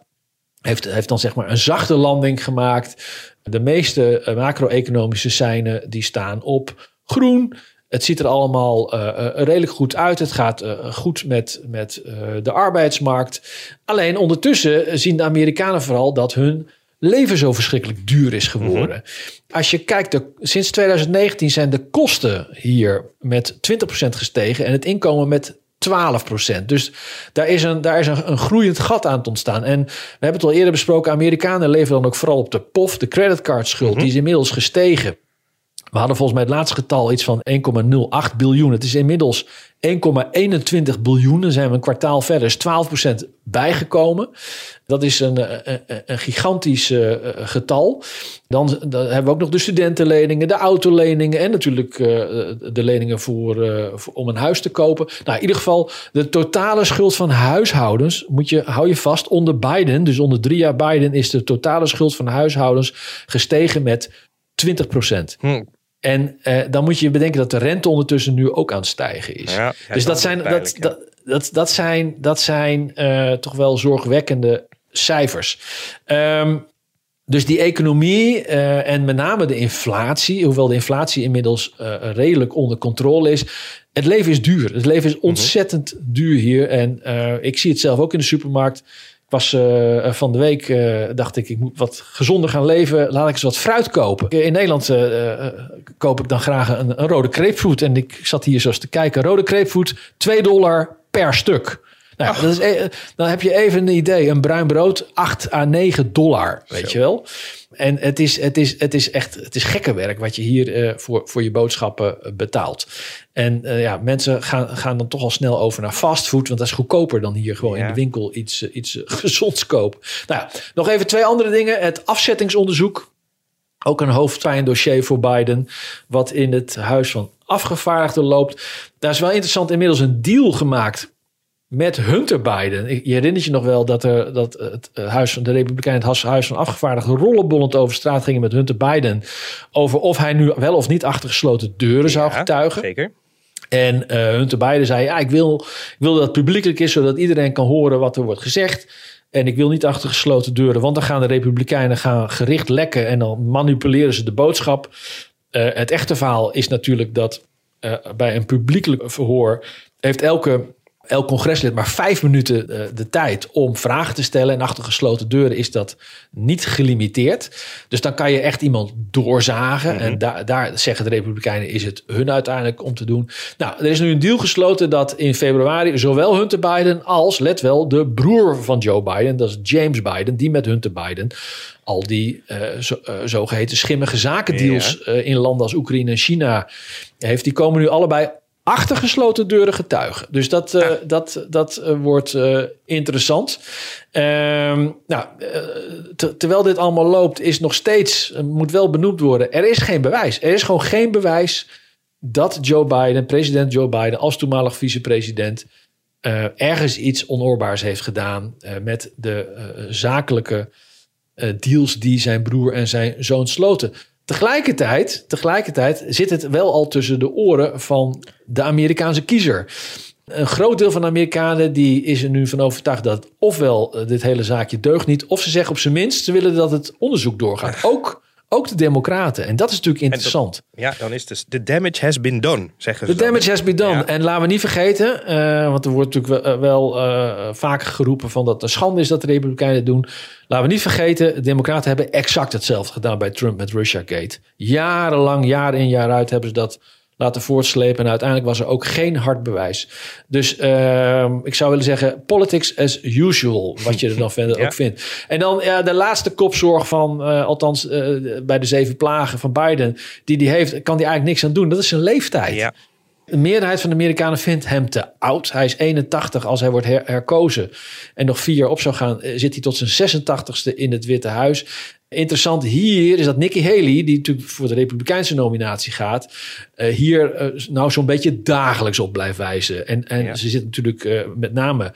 heeft, heeft dan zeg maar een zachte landing gemaakt. De meeste eh, macro-economische seinen die staan op groen. Het ziet er allemaal eh, eh, redelijk goed uit. Het gaat eh, goed met, met de arbeidsmarkt. Alleen ondertussen zien de Amerikanen vooral dat hun leven zo verschrikkelijk duur is geworden. Als je kijkt, de, sinds 2019 zijn de kosten hier met 20% gestegen en het inkomen met 12%. Dus daar is, een, daar is een, een groeiend gat aan het ontstaan. En we hebben het al eerder besproken, Amerikanen leven dan ook vooral op de POF, de creditcardschuld, die is inmiddels gestegen. We hadden volgens mij het laatste getal iets van 1,08 biljoen. Het is inmiddels 1,21 biljoen. Dan zijn we een kwartaal verder. Is 12% bijgekomen. Dat is een, eh, een, een gigantisch eh, getal. Dan, dan hebben we ook nog de studentenleningen, de autoleningen en natuurlijk eh, de leningen voor, eh, om een huis te kopen. Nou, in ieder geval de totale schuld van huishoudens moet je, hou je vast, onder Biden, dus onder drie jaar Biden, is de totale schuld van huishoudens gestegen met 20 Hm. En eh, dan moet je bedenken dat de rente ondertussen nu ook aan het stijgen is. Ja, dus dat zijn, dat, ja. dat, dat, dat zijn, dat zijn eh, toch wel zorgwekkende cijfers. Ehm, dus die economie eh, en met name de inflatie, hoewel de inflatie inmiddels redelijk onder controle is. Het leven is duur. Het leven is ontzettend duur hier. En ik zie het zelf ook in de supermarkt. Ik was eh, van de week, eh, dacht ik, ik moet wat gezonder gaan leven. Laat ik eens wat fruit kopen. In Nederland eh, eh, koop ik dan graag een, rode grapefruit. En ik zat hier zo te kijken. Rode grapefruit, 2 dollar per stuk. Nou, dat is, eh, dan heb je even een idee. Een bruin brood, 8 à 9 dollar, weet je wel. En het is, het is, het is echt het is gekke werk wat je hier eh, voor, voor je boodschappen eh, betaalt. En eh, ja, mensen gaan, gaan dan toch al snel over naar fastfood. Want dat is goedkoper dan hier gewoon in de winkel iets, iets gezonds kopen. Nou nog even twee andere dingen. Het afzettingsonderzoek. Ook een hoofdpijndossier voor Biden. Wat in het Huis van Afgevaardigden loopt. Daar is wel interessant inmiddels een deal gemaakt met Hunter Biden. Je herinnert je nog wel dat, er, dat het eh, huis van de Republikeinen, het Huis van Afgevaardigden, rollenbollend over straat gingen met Hunter Biden. Over of hij nu wel of niet achter gesloten deuren zou getuigen. Zeker. En eh Hunter Biden zei: Ja, ik wil, ik wil dat het publiekelijk is, zodat iedereen kan horen wat er wordt gezegd. En ik wil niet achter gesloten deuren, want dan gaan de Republikeinen gaan gericht lekken en dan manipuleren ze de boodschap. Eh, het echte verhaal is natuurlijk dat bij een publiekelijk verhoor heeft elke, elk congreslid maar vijf minuten eh, de tijd om vragen te stellen. En achter gesloten deuren is dat niet gelimiteerd. Dus dan kan je echt iemand doorzagen. En daar daar zeggen de Republikeinen is het hun uiteindelijk om te doen. Nou, er is nu een deal gesloten dat in februari zowel Hunter Biden als, let wel, de broer van Joe Biden, dat is James Biden, die met Hunter Biden al die eh, zo, eh, zogeheten schimmige zakendeals eh, in landen als Oekraïne en China heeft. Die komen nu allebei achter gesloten deuren getuigen. Dus dat, eh, dat, dat eh, wordt eh, interessant. Ehm, nou, ter- terwijl dit allemaal loopt, is nog steeds, moet wel benoemd worden, er is geen bewijs. Er is gewoon geen bewijs dat Joe Biden, president Joe Biden, als toenmalig vicepresident, ergens iets onoorbaars heeft gedaan met de zakelijke deals die zijn broer en zijn zoon sloten. Tegelijkertijd, tegelijkertijd zit het wel al tussen de oren van de Amerikaanse kiezer. Een groot deel van de Amerikanen die is er nu van overtuigd dat ofwel eh, dit hele zaakje deugt niet, of ze zeggen op zijn minst ze willen dat het onderzoek doorgaat. Ook, ook de Democraten. En dat is natuurlijk interessant. Ja, dan is dus de damage has been done, zeggen ze. Dan. damage has been done. Ja. En laten we niet vergeten, eh, want er wordt natuurlijk wel, wel eh, vaak geroepen van dat het een schande is dat de Republikeinen het doen. Laten we niet vergeten, de Democraten hebben exact hetzelfde gedaan bij Trump met Russiagate. Jarenlang, jaar in jaar uit hebben ze dat laten voortslepen. En uiteindelijk was er ook geen hard bewijs. Dus ehm, ik zou willen zeggen, politics as usual, wat je er dan verder Ja. ook vindt. En dan ja, de laatste kopzorg van, eh, althans eh, bij de zeven plagen van Biden, die die heeft, kan die eigenlijk niks aan doen. Dat is zijn leeftijd. Ja. De meerderheid van de Amerikanen vindt hem te oud. Hij is 81 als hij wordt her- herkozen. En nog vier jaar op zou gaan, eh, zit hij tot zijn 86ste in het Witte Huis. Interessant hier is dat Nikki Haley, die natuurlijk voor de Republikeinse nominatie gaat, eh, hier eh, nou zo'n beetje dagelijks op blijft wijzen. En, en Ja. ze zit natuurlijk met name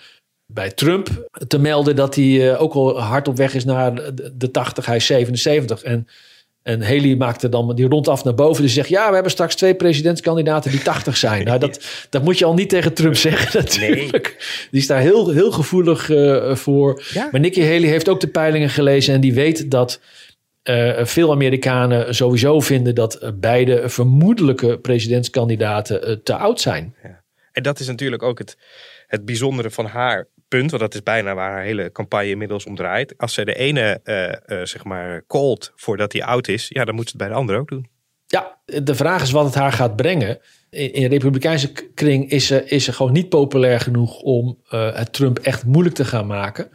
bij Trump te melden dat hij ook al hard op weg is naar de, de 80. Hij is 77. En, en Haley maakte dan die rond af naar boven. Dus zegt, ja, we hebben straks twee presidentskandidaten die 80 zijn. Nou, dat, dat moet je al niet tegen Trump zeggen natuurlijk. Die is daar heel, heel gevoelig eh, voor. Ja. Maar Nikki Haley heeft ook de peilingen gelezen en die weet dat eh, veel Amerikanen sowieso vinden dat eh, beide vermoedelijke presidentskandidaten te oud zijn. En dat is natuurlijk ook het, het bijzondere van haar punt. Want dat is bijna waar haar hele campagne inmiddels om draait. Als ze de ene, eh, zeg maar, called voordat hij oud is. Ja, dan moet ze het bij de andere ook doen. Ja, de vraag is wat het haar gaat brengen. In, de Republikeinse kring is ze, is ze gewoon niet populair genoeg om eh, het Trump echt moeilijk te gaan maken.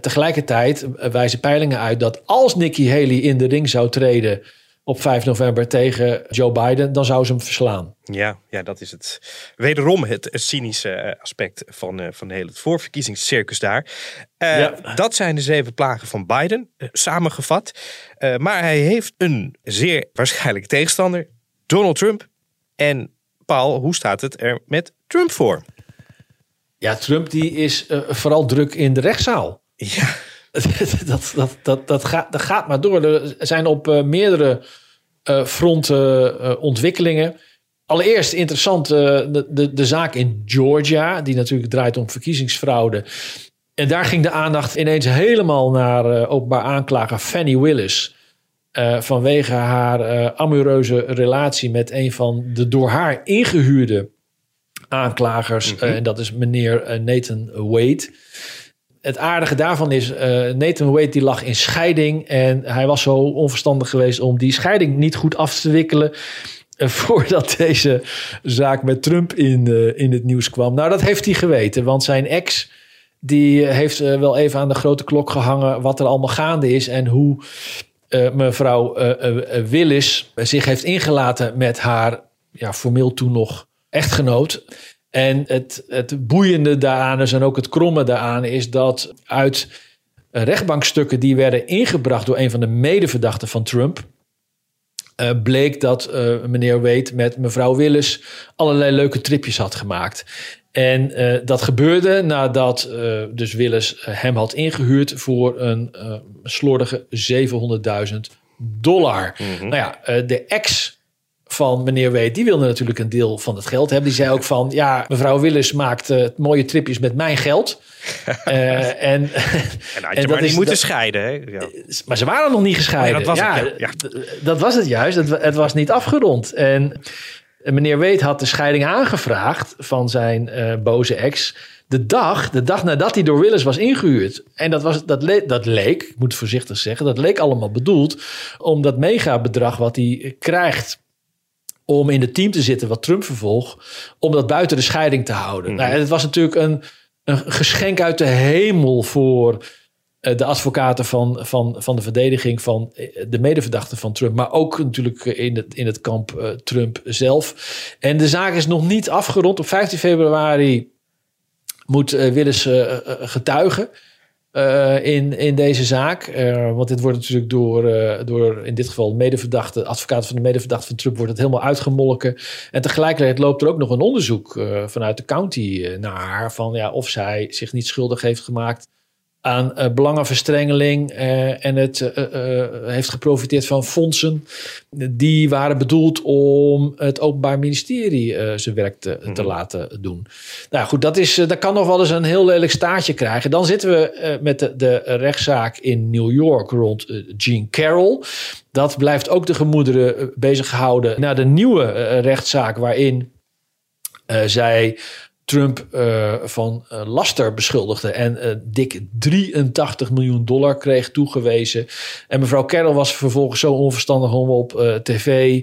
Tegelijkertijd wijzen peilingen uit dat als Nikki Haley in de ring zou treden op 5 november tegen Joe Biden, dan zou ze hem verslaan. Ja, ja, dat is het. Wederom het cynische eh, aspect van, eh, van de hele voorverkiezingscircus daar. Eh, Ja. Dat zijn de zeven plagen van Biden, samengevat. Maar hij heeft een zeer waarschijnlijke tegenstander, Donald Trump. En Paul, hoe staat het er met Trump voor? Ja, Trump die is vooral druk in de rechtszaal. Ja, dat, dat, dat, dat, gaat, dat gaat maar door. Er zijn op eh, meerdere eh, fronten eh, ontwikkelingen. Allereerst interessant de, de, de zaak in Georgia, die natuurlijk draait om verkiezingsfraude. En daar ging de aandacht ineens helemaal naar openbaar aanklager Fannie Willis. vanwege haar amoureuze relatie met een van de door haar ingehuurde aanklagers. eh, en dat is meneer Nathan Wade het aardige daarvan is, eh, Nathan Wade die lag in scheiding. En hij was zo onverstandig geweest om die scheiding niet goed af te wikkelen. eh, Voordat deze zaak met Trump in, eh, in het nieuws kwam. Nou, dat heeft hij geweten. Want zijn ex, die heeft wel even aan de grote klok gehangen. wat er allemaal gaande is. En hoe mevrouw Willis zich heeft ingelaten met haar, ja, formeel toen nog echtgenoot. En het, het boeiende daaraan is en ook het kromme daaraan is dat uit rechtbankstukken die werden ingebracht door een van de medeverdachten van Trump. eh, bleek dat eh, meneer Wade met mevrouw Willis allerlei leuke tripjes had gemaakt. En eh, dat gebeurde nadat dus Willis hem had ingehuurd voor een slordige 700.000 dollar. Nou ja, de ex van meneer Wade, die wilde natuurlijk een deel van het geld hebben. Die zei ook van, ja, mevrouw Willis maakt eh, mooie tripjes met mijn geld. Eh, en, en je dat maar niet is- moeten dat- scheiden. Hè? Ja. maar ze waren nog niet gescheiden. Ja, dat was ja, het, ja. dat was het juist. Het, het was niet afgerond. En meneer Wade had de scheiding aangevraagd van zijn eh, boze ex. De dag, de dag nadat hij door Willis was ingehuurd. En dat, was, dat, le- dat leek, ik moet voorzichtig zeggen, dat leek allemaal bedoeld om dat megabedrag wat hij krijgt om in het team te zitten wat Trump vervolgt, om dat buiten de scheiding te houden. nou, en het was natuurlijk een, een geschenk uit de hemel voor eh, de advocaten van, van, van de verdediging van eh, de medeverdachten van Trump, maar ook natuurlijk eh, in het, in het kamp Trump zelf. En de zaak is nog niet afgerond. Op 15 februari moet Willis getuigen. Eh, in, in deze zaak. Eh, want dit wordt natuurlijk door, eh, door in dit geval de medeverdachte, advocaat van de medeverdachte van Trump, wordt het helemaal uitgemolken. En tegelijkertijd loopt er ook nog een onderzoek vanuit de county naar haar van ja, of zij zich niet schuldig heeft gemaakt aan uh, belangenverstrengeling uh, en het uh, heeft geprofiteerd van fondsen. Die waren bedoeld om het Openbaar Ministerie zijn werk te, te mhm. laten doen. Nou goed, dat, is, dat kan nog wel eens een heel lelijk staartje krijgen. Dan zitten we met de, de rechtszaak in New York rond Jean Carroll. Dat blijft ook de gemoederen bezig gehouden. Na de nieuwe rechtszaak waarin zij Trump uh, van uh, laster beschuldigde en uh, dik 83 miljoen dollar kreeg toegewezen. En mevrouw Carroll was vervolgens zo onverstandig om op tv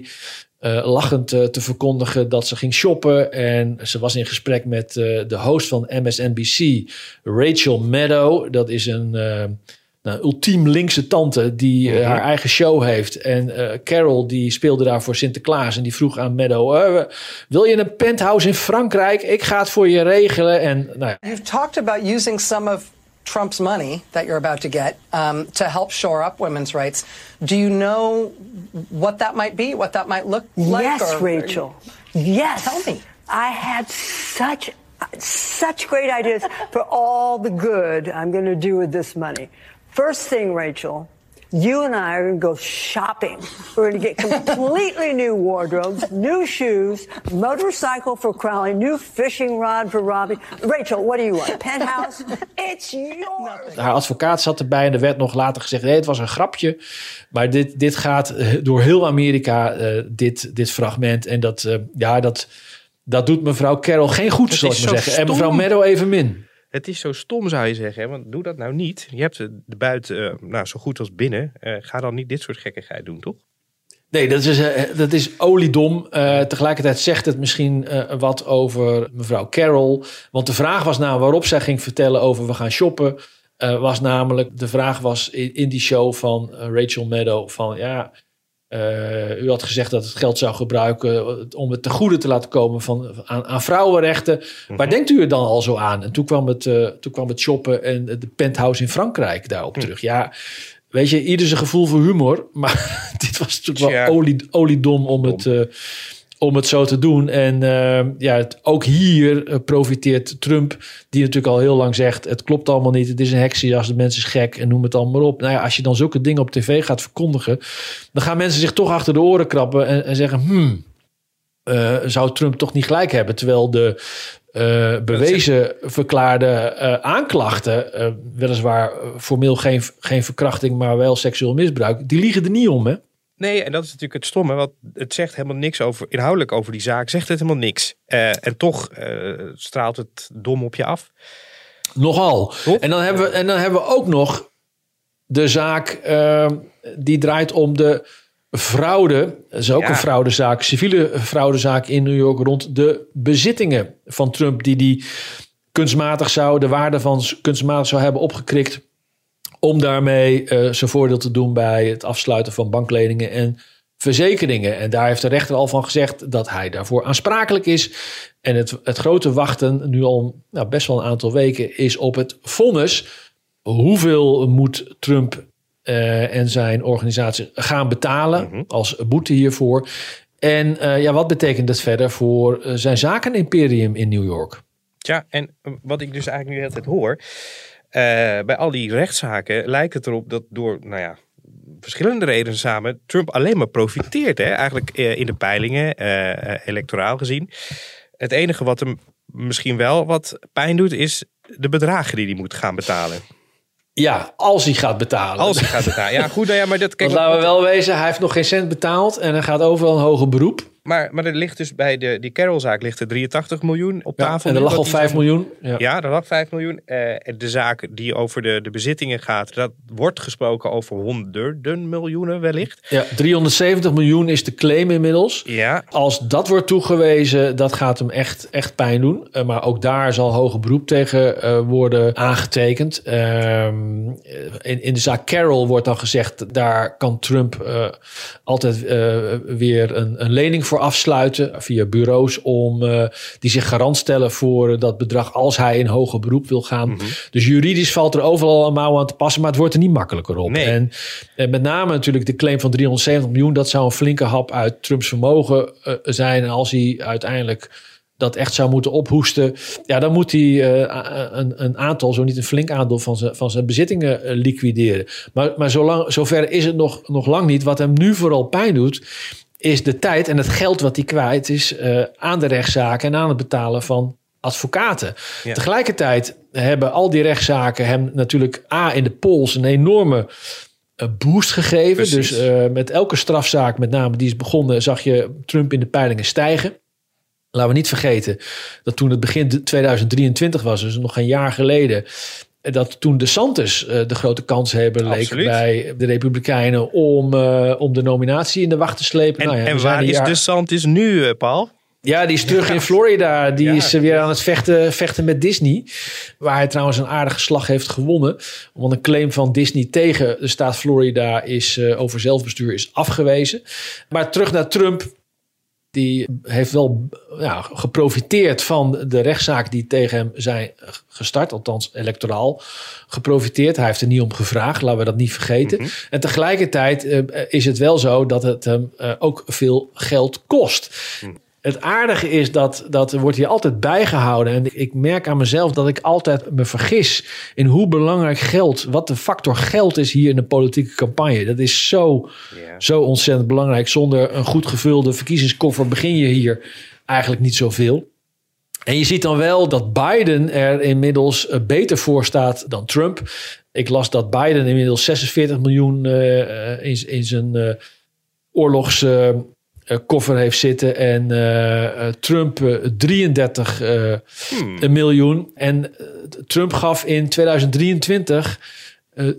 lachend te verkondigen dat ze ging shoppen. En ze was in gesprek met de host van MSNBC, Rachel Maddow. Dat is een nou, ultiem linkse tante die uh, haar eigen show heeft. En uh, Carol die speelde daar voor Sinterklaas. En die vroeg aan Meadow, uh, wil je een penthouse in Frankrijk? Ik ga het voor je regelen. En, nou ja. You've talked about using some of Trump's money that you're about to get um, to help shore up women's rights. Do you know what that might be? What that might look like? Yes, or, Rachel. Yes. Tell me. I had such such great ideas for all the good I'm going to do with this money. First thing, Rachel, you and I are going to go shopping. We're going to get completely new wardrobes, new shoes, motorcycle for Crowley, new fishing rod for Robbie. Rachel, what do you want? Penthouse? It's yours. Haar advocaat zat erbij en er werd nog later gezegd: nee, het was een grapje. Maar dit, dit gaat door heel Amerika, uh, dit, dit fragment. En dat, uh, ja, dat, dat doet mevrouw Carroll geen goed, zal ik maar zeggen. Stom. En mevrouw Meadow even min. Het is zo stom, zou je zeggen. Want doe dat nou niet. Je hebt de buiten uh, nou, zo goed als binnen. Uh, ga dan niet dit soort gekkigheid doen, toch? Nee, dat is, uh, dat is oliedom. tegelijkertijd zegt het misschien wat over mevrouw Carroll. Want de vraag was nou waarop zij ging vertellen over we gaan shoppen. was namelijk, de vraag was in, die show van Rachel Maddow van ja, uh, u had gezegd dat het geld zou gebruiken om het te goede te laten komen van, aan, aan vrouwenrechten. Waar mhm. denkt u er dan al zo aan? En toen kwam het, uh, toen kwam het shoppen en de penthouse in Frankrijk daarop terug. Ja, weet je, ieder zijn gevoel voor humor. Maar dit was natuurlijk wel olie, oliedom om het, uh, om het zo te doen. En uh, ja, het, ook hier uh, profiteert Trump, die natuurlijk al heel lang zegt: het klopt allemaal niet, het is een als de mensen is gek en noem het allemaal op. Nou ja, als je dan zulke dingen op tv gaat verkondigen, dan gaan mensen zich toch achter de oren krabben en, en zeggen: hmm, uh, zou Trump toch niet gelijk hebben? Terwijl de uh, bewezen verklaarde aanklachten, weliswaar formeel geen, geen verkrachting, maar wel seksueel misbruik, die liegen er niet om, hè? Nee, en dat is natuurlijk het stomme, want het zegt helemaal niks over, inhoudelijk over die zaak, zegt het helemaal niks. Uh, en toch uh, straalt het dom op je af. Nogal. En dan, hebben we, en dan hebben we ook nog de zaak uh, die draait om de fraude. Dat is ook ja. een fraudezaak, civiele fraudezaak in New York rond de bezittingen van Trump, die die kunstmatig zou, de waarde van kunstmatig zou hebben opgekrikt om daarmee uh, zijn voordeel te doen bij het afsluiten van bankleningen en verzekeringen. En daar heeft de rechter al van gezegd dat hij daarvoor aansprakelijk is. En het, het grote wachten, nu al nou, best wel een aantal weken, is op het vonnis. Hoeveel moet Trump uh, en zijn organisatie gaan betalen mm -hmm. als boete hiervoor? En uh, ja, wat betekent dat verder voor zijn zakenimperium in New York? Ja, en wat ik dus eigenlijk nu de hele tijd hoor bij al die rechtszaken lijkt het erop dat door, nou ja, verschillende redenen samen Trump alleen maar profiteert. Hè? Eigenlijk uh, in de peilingen, uh, electoraal gezien. Het enige wat hem misschien wel wat pijn doet, is de bedragen die hij moet gaan betalen. Ja, als hij gaat betalen. Als hij gaat betalen. Ja, goed, nou ja, maar dat... Kijk, laten we wel wezen, hij heeft nog geen cent betaald en hij gaat overal een hoger beroep. Maar, maar er ligt dus bij de, die Carroll-zaak ligt er 83 miljoen op tafel. en er lag al 5 miljoen. Ja. ja, er lag 5 miljoen. Uh, de zaak die over de, de bezittingen gaat, dat wordt gesproken over honderden miljoenen wellicht. Ja, 370 miljoen is de claim inmiddels. Ja. Als dat wordt toegewezen, dat gaat hem echt, echt pijn doen. Uh, maar ook daar zal hoger beroep tegen uh, worden aangetekend. Ehm, in, in de zaak Carroll wordt dan gezegd, daar kan Trump altijd weer een, een lening voor voor afsluiten via bureaus om uh, die zich garant stellen voor dat bedrag als hij in hoger beroep wil gaan. Mm -hmm. Dus juridisch valt er overal een mouw aan te passen, maar het wordt er niet makkelijker op. Nee. En, en, met name natuurlijk de claim van 370 miljoen, dat zou een flinke hap uit Trumps vermogen uh, zijn. En als hij uiteindelijk dat echt zou moeten ophoesten, ja, dan moet hij uh, een, een, aantal, zo niet een flink aantal van zijn, van zijn bezittingen liquideren. Maar, maar zolang, zover is het nog, nog lang niet. Wat hem nu vooral pijn doet, is de tijd en het geld wat hij kwijt is aan de rechtszaken en aan het betalen van advocaten. Tegelijkertijd hebben al die rechtszaken hem natuurlijk A in de pols een enorme boost gegeven. Dus uh, met elke strafzaak, met name die is begonnen, zag je Trump in de peilingen stijgen. Laten we niet vergeten dat toen het begin 2023 was, dus nog een jaar geleden, dat toen de Santos uh, de grote kans hebben leek bij de Republikeinen om, uh, om de nominatie in de wacht te slepen. En, nou ja, en waar is jaar... de Santos nu, Paul? Ja, die is terug in Florida. Die is weer aan het vechten, vechten met Disney. Waar hij trouwens een aardige slag heeft gewonnen. Want een claim van Disney tegen de staat Florida is uh, over zelfbestuur is afgewezen. Maar terug naar Trump. Die heeft wel ja, geprofiteerd van de rechtszaak die tegen hem zijn gestart. Althans, electoraal geprofiteerd. Hij heeft er niet om gevraagd, laten we dat niet vergeten. Mm -hmm. En tegelijkertijd uh, is het wel zo dat het hem uh, ook veel geld kost. Mm het aardige is dat dat wordt hier altijd bijgehouden. En ik merk aan mezelf dat ik altijd me vergis in hoe belangrijk geld, wat de factor geld is hier in de politieke campagne. Dat is zo, yeah. zo ontzettend belangrijk. Zonder een goed gevulde verkiezingskoffer begin je hier eigenlijk niet zoveel. En je ziet dan wel dat Biden er inmiddels beter voor staat dan Trump. Ik las dat Biden inmiddels 46 miljoen uh, in, in zijn uh, oorlogs. Uh, koffer heeft zitten. En uh, Trump 33 hmm. miljoen. En Trump gaf in 2023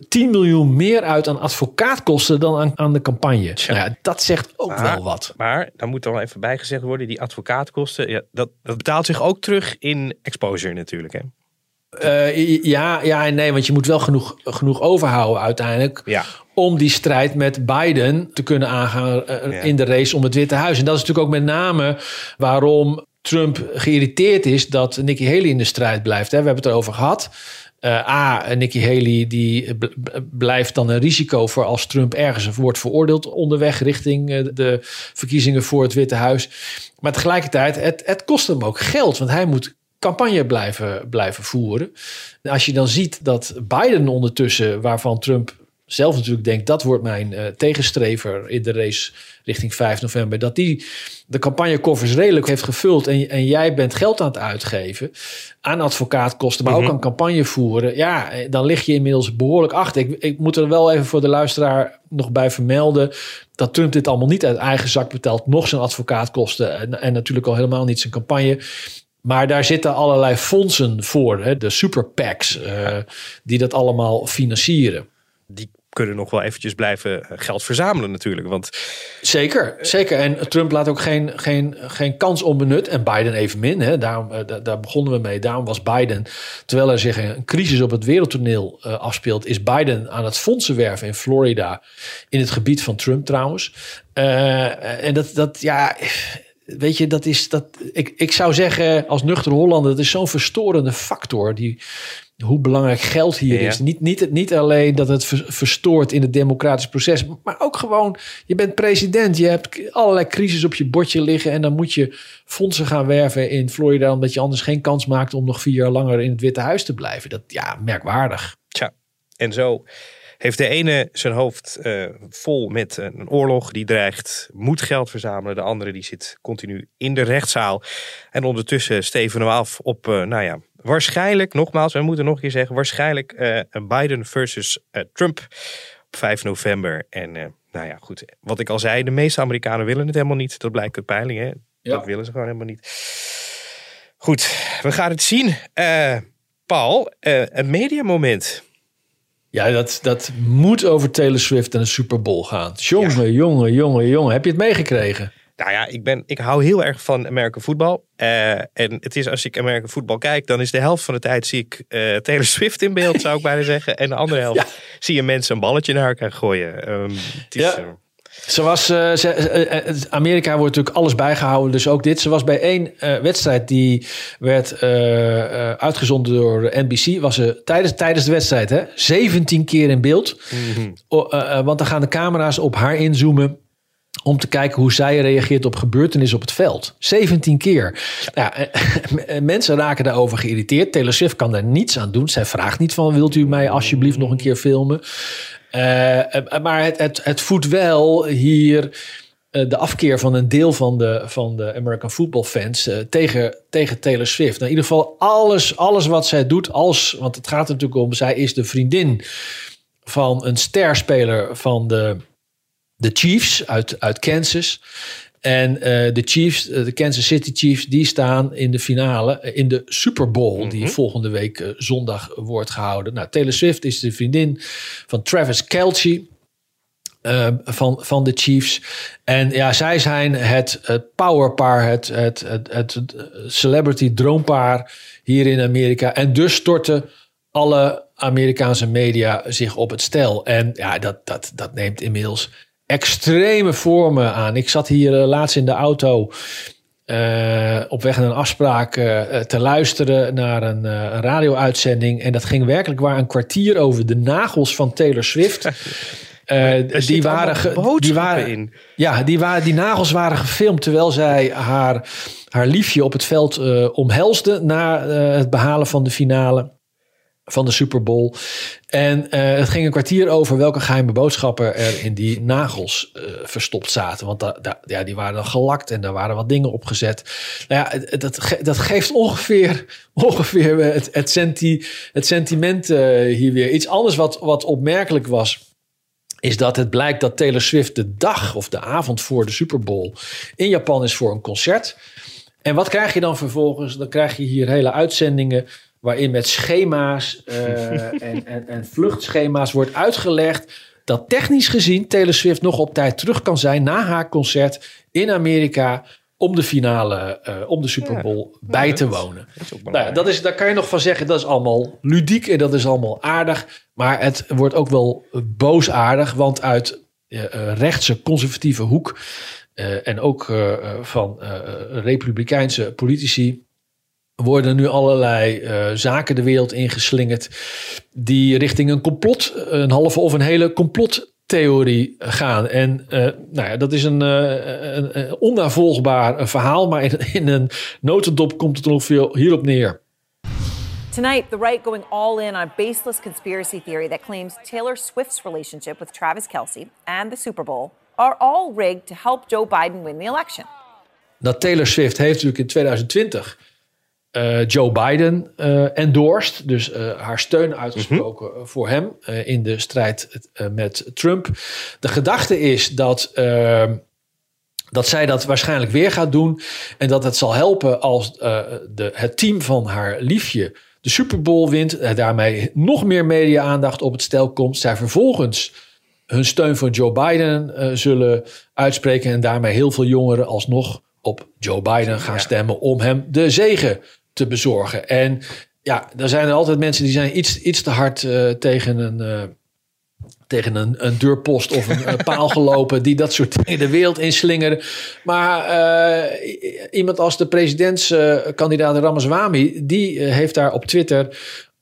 10 miljoen meer uit aan advocaatkosten dan aan, aan de campagne. Nou ja, dat zegt ook maar, wel wat. Maar dan moet er wel even bijgezegd worden: die advocaatkosten, ja, dat, dat betaalt zich ook terug in exposure natuurlijk. Hè? Uh, ja, ja en nee, want je moet wel genoeg, genoeg overhouden uiteindelijk. Ja. Om die strijd met Biden te kunnen aangaan uh, ja. in de race om het Witte Huis. En dat is natuurlijk ook met name waarom Trump geïrriteerd is dat Nikki Haley in de strijd blijft. Hè. We hebben het erover gehad. Uh, A, Nikki Haley die blijft dan een risico voor als Trump ergens wordt veroordeeld onderweg richting de verkiezingen voor het Witte Huis. Maar tegelijkertijd, het, het kost hem ook geld, want hij moet campagne blijven, blijven voeren. En als je dan ziet dat Biden ondertussen, waarvan Trump zelf natuurlijk denkt dat wordt mijn uh, tegenstrever in de race richting 5 november, dat die de campagnekoffers redelijk heeft gevuld en, en jij bent geld aan het uitgeven aan advocaatkosten, maar mm -hmm. ook aan campagne voeren, ja, dan lig je inmiddels behoorlijk achter. Ik, ik moet er wel even voor de luisteraar nog bij vermelden dat Trump dit allemaal niet uit eigen zak betaalt, nog zijn advocaatkosten en, en natuurlijk al helemaal niet zijn campagne. Maar daar zitten allerlei fondsen voor, hè, de super PACs, uh, die dat allemaal financieren. Die kunnen nog wel eventjes blijven eh, geld verzamelen natuurlijk. Want... Zeker, zeker. En Trump laat ook geen, geen, geen kans onbenut. En Biden evenmin. Hè. Daarom, daar begonnen we mee. Daarom was Biden, terwijl er zich een crisis op het wereldtoneel uh, afspeelt... is Biden aan het fondsen werven in Florida. In het gebied van Trump trouwens. en dat, dat ja weet je, dat is dat. Ik, ik zou zeggen, als nuchter Hollander, dat is zo'n verstorende factor. Die, hoe belangrijk geld hier ja. is. Niet, niet, niet alleen dat het verstoort in het democratisch proces, maar ook gewoon, je bent president, je hebt allerlei crisis op je bordje liggen en dan moet je fondsen gaan werven in Florida, omdat je anders geen kans maakt om nog vier jaar langer in het Witte Huis te blijven. Dat ja, merkwaardig. Tja, en zo heeft de ene zijn hoofd uh, vol met een oorlog die dreigt, moet geld verzamelen. De andere die zit continu in de rechtszaal. En ondertussen steven we af op, uh, nou ja, waarschijnlijk, nogmaals, we moeten nog een keer zeggen, waarschijnlijk uh, Biden versus Trump op 5 november. En nou ja, goed, wat ik al zei, de meeste Amerikanen willen het helemaal niet. Dat blijkt uit peilingen. Ja. Dat willen ze gewoon helemaal niet. Goed, we gaan het zien. Paul, een mediamoment. Ja, dat, dat moet over Taylor Swift en de Super Bowl gaan. Jongen, ja. jongen, jongen, jongen. Heb je het meegekregen? Nou ja, ik, ben, ik hou heel erg van American voetbal. Uh, en het is als ik American voetbal kijk, dan is de helft van de tijd zie ik uh, Taylor Swift in beeld, zou ik bijna zeggen. En de andere helft ja. zie je mensen een balletje naar elkaar gooien. Um, het is, ja. Ze was, uh, ze, uh, Amerika wordt natuurlijk alles bijgehouden, dus ook dit. Ze was bij één uh, wedstrijd die werd uitgezonden door NBC. Was ze tijdens, tijdens de wedstrijd, hè, 17 keer in beeld. Mm -hmm. o, want dan gaan de camera's op haar inzoomen om te kijken hoe zij reageert op gebeurtenissen op het veld. 17 keer. Ja, eh, mensen raken daarover geïrriteerd. Taylor Swift kan daar niets aan doen. Zij vraagt niet van, wilt u mij alsjeblieft nog een keer filmen? Eh, eh, maar het, het, het voedt wel hier eh, de afkeer van een deel van de, van de American football fans tegen, tegen Taylor Swift. Nou, in ieder geval alles, alles wat zij doet, als, want het gaat er natuurlijk om, zij is de vriendin van een sterspeler van de, de Chiefs uit, uit Kansas. En eh, de Chiefs, eh, de Kansas City Chiefs, die staan in de finale eh, in de Super Bowl, die volgende week zondag wordt gehouden. Nou, Taylor Swift is de vriendin van Travis Kelce. eh, van, van de Chiefs. En ja, zij zijn het, het powerpaar, het, het, het, het, het celebrity droompaar hier in Amerika. En dus storten alle Amerikaanse media zich op het stel. En ja, dat, dat, dat neemt inmiddels extreme vormen aan. Ik zat hier eh, laatst in de auto eh, op weg naar een afspraak eh, te luisteren naar een, een radio-uitzending. En dat ging werkelijk waar een kwartier over de nagels van Taylor Swift. Die waren, die waren in. Ja, die, waren, die nagels waren gefilmd terwijl zij haar, haar liefje op het veld omhelsde na het behalen van de finale van de Super Bowl. En eh, het ging een kwartier over welke geheime boodschappen er in die nagels eh, verstopt zaten. Want ja, die waren dan gelakt en daar waren wat dingen op gezet. Nou ja, dat, dat geeft ongeveer, ongeveer het, het sentiment eh, hier weer. Iets anders wat, wat opmerkelijk was is dat het blijkt dat Taylor Swift de dag of de avond voor de Super Bowl in Japan is voor een concert. En wat krijg je dan vervolgens? Dan krijg je hier hele uitzendingen waarin met schema's eh, en, en, en vluchtschema's wordt uitgelegd dat technisch gezien Taylor Swift nog op tijd terug kan zijn na haar concert in Amerika om de finale, eh, om de Super Bowl bij te wonen. Nou, ja, dat is, daar kan je nog van zeggen, dat is allemaal ludiek en dat is allemaal aardig. Maar het wordt ook wel boosaardig, want uit eh, rechtse conservatieve hoek en ook van republikeinse politici worden nu allerlei eh, zaken de wereld ingeslingerd die richting een complot, een halve of een hele complottheorie gaan. En eh, nou ja, dat is een, eh, een, een onnavolgbaar verhaal, maar in, in een notendop komt het er ongeveer hierop neer. Tonight, the right going all in on a baseless conspiracy theory that claims Taylor Swift's relationship with Travis Kelsey and the Super Bowl are all rigged to help Joe Biden win the election. dat Taylor Swift heeft natuurlijk in 2020 eh, Joe Biden eh, endorsed. Dus eh, haar steun uitgesproken voor hem in de strijd met Trump. De gedachte is dat, eh, dat zij dat waarschijnlijk weer gaat doen. En dat het zal helpen als de, het team van haar liefje de Super Bowl wint. En daarmee nog meer media-aandacht op het stel komt. Zij vervolgens hun steun voor Joe Biden zullen uitspreken. En daarmee heel veel jongeren alsnog op Joe Biden gaan stemmen om hem de zegen te bezorgen. En ja, er zijn er altijd mensen die zijn iets, iets te hard eh, tegen een. eh, tegen een, een deurpost of een, paal gelopen die dat soort dingen de wereld inslingeren. Maar eh, iemand als de presidentskandidaat Ramaswamy, die heeft daar op Twitter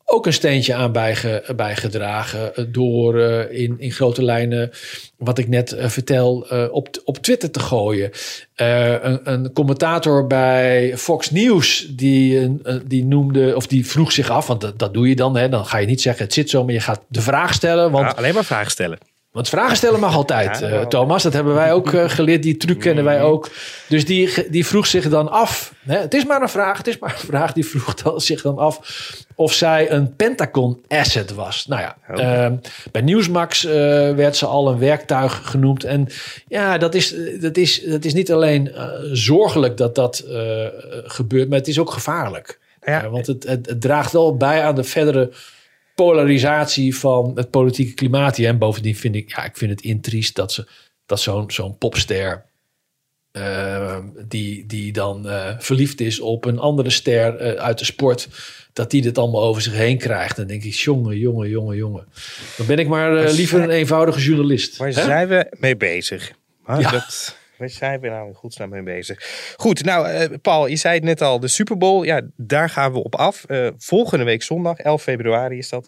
ook een steentje aan bijge, bijgedragen eh, door eh, in, in grote lijnen wat ik net eh, vertel op, op Twitter te gooien. Een, een commentator bij Fox News die, die noemde of die vroeg zich af, want dat, doe je dan, hè, dan ga je niet zeggen het zit zo, maar je gaat de vraag stellen, want alleen maar vragen stellen. Want vragen stellen mag altijd, Ja, eh. Thomas. Dat hebben wij ook eh, geleerd. Die truc kennen wij ook. Dus die, die vroeg zich dan af. Hè, het is maar een vraag. Het is maar een vraag. Die vroeg dan, zich dan af of zij een Pentagon asset was. Nou ja, ehm, bij Newsmax eh, werd ze al een werktuig genoemd. En ja, dat is, dat is, dat is niet alleen zorgelijk dat dat gebeurt, maar het is ook gevaarlijk. Ja. Want het, het, het draagt wel bij aan de verdere polarisatie van het politieke klimaat hier. En bovendien vind ik, ja, ik vind het intriest dat, ze, dat zo'n zo'n popster... eh, die, die dan eh, verliefd is op een andere ster eh, uit de sport... dat die dit allemaal over zich heen krijgt. Dan denk ik, jongen, jongen, jongen, jongen. Dan ben ik maar Maar liever een eenvoudige journalist. Waar zijn we mee bezig? Maar Ja. dat, zijn we nou in godsnaam mee bezig? Goed, nou eh, Paul, je zei het net al, de Super Bowl, ja, daar gaan we op af. Eh, volgende week zondag, 11 februari is dat.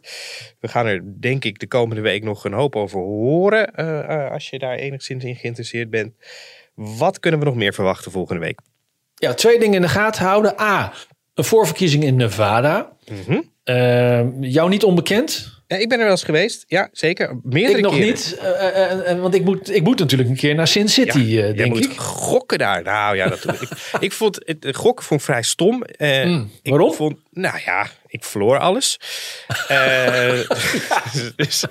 We gaan er denk ik de komende week nog een hoop over horen, eh, als je daar enigszins in geïnteresseerd bent. Wat kunnen we nog meer verwachten volgende week? Ja, twee dingen in de gaten houden. A, een voorverkiezing in Nevada. Eh, jou niet onbekend? Ja, ik ben er wel eens geweest, ja zeker. Meerdere ik nog keren. niet, eh, eh, eh, eh, want ik moet, ik moet natuurlijk een keer naar Sin City, eh, Jij denk moet ik. gokken daar. Nou ja, dat doe ik. ik vond het eh, gokken vond ik vrij stom. Eh, Mm, ik waarom? Vond, nou ja, ik verloor alles. Eh, dus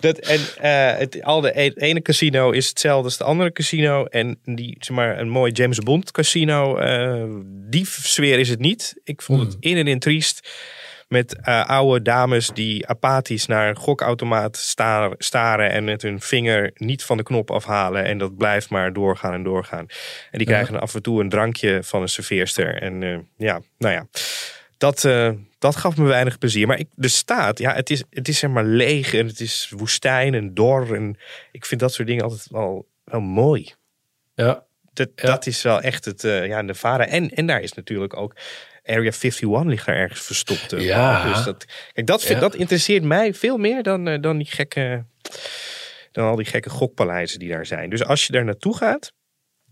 dat, en eh, het, al de e- ene casino is hetzelfde als de andere casino. En die, zeg maar, een mooi James Bond casino, eh, die sfeer is het niet. Ik vond het in en in triest. Met eh, oude dames die apathisch naar een gokautomaat sta- staren en met hun vinger niet van de knop afhalen. En dat blijft maar doorgaan en doorgaan. En die krijgen af en toe een drankje van een serveerster. En eh, ja, nou ja, dat, eh, dat gaf me weinig plezier. Maar ik, de staat, ja, het is, het is zeg maar leeg en het is woestijn en dor. En ik vind dat soort dingen altijd wel, wel mooi. Ja. Dat, dat is wel echt het, ja, Nevada. En, en daar is natuurlijk ook Area 51 ligt daar ergens verstopt. eh, Ja. Dus dat, kijk, dat, vind, Ja. dat interesseert mij veel meer dan, eh, dan die gekke, dan al die gekke gokpaleizen die daar zijn. Dus als je daar naartoe gaat,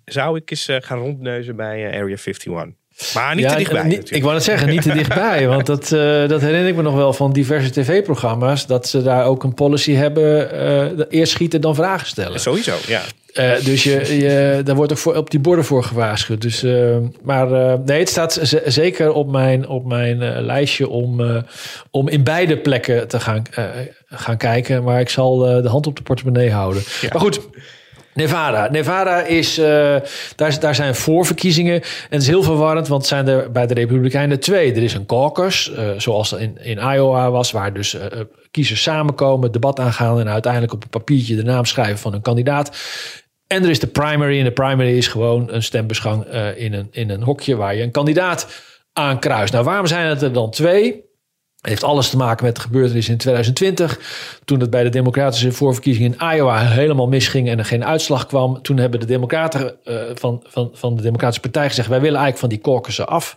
zou ik eens eh, gaan rondneuzen bij Area 51. Maar niet Ja, te dichtbij niet- ik wou het zeggen, niet te dichtbij. Want dat, eh, dat herinner ik me nog wel van diverse tv-programma's. Dat ze daar ook een policy hebben. eh, eerst schieten dan vragen stellen. Sowieso, ja. Eh, dus je, je, daar wordt ook voor, op die borden voor gewaarschuwd. Dus, maar nee, het staat zeker op mijn, op mijn lijstje om, om in beide plekken te gaan, gaan kijken. Maar ik zal de hand op de portemonnee houden. Maar goed, Nevada. Nevada is, eh, daar, daar zijn voorverkiezingen. En het is heel verwarrend, want zijn er bij de Republikeinen twee. Er is een caucus, eh, zoals in, in Iowa was, waar dus eh, kiezers samenkomen, debat aangaan en uiteindelijk op een papiertje de naam schrijven van een kandidaat. En er is de primary. En de primary is gewoon een stembusgang in, een, in een hokje waar je een kandidaat aankruist. Nou, waarom zijn het er dan twee? Heeft alles te maken met de gebeurtenis in 2020. Toen het bij de democratische voorverkiezingen in Iowa helemaal misging en er geen uitslag kwam. Toen hebben de democraten eh, van, van, van de democratische partij gezegd... wij willen eigenlijk van die caucussen af.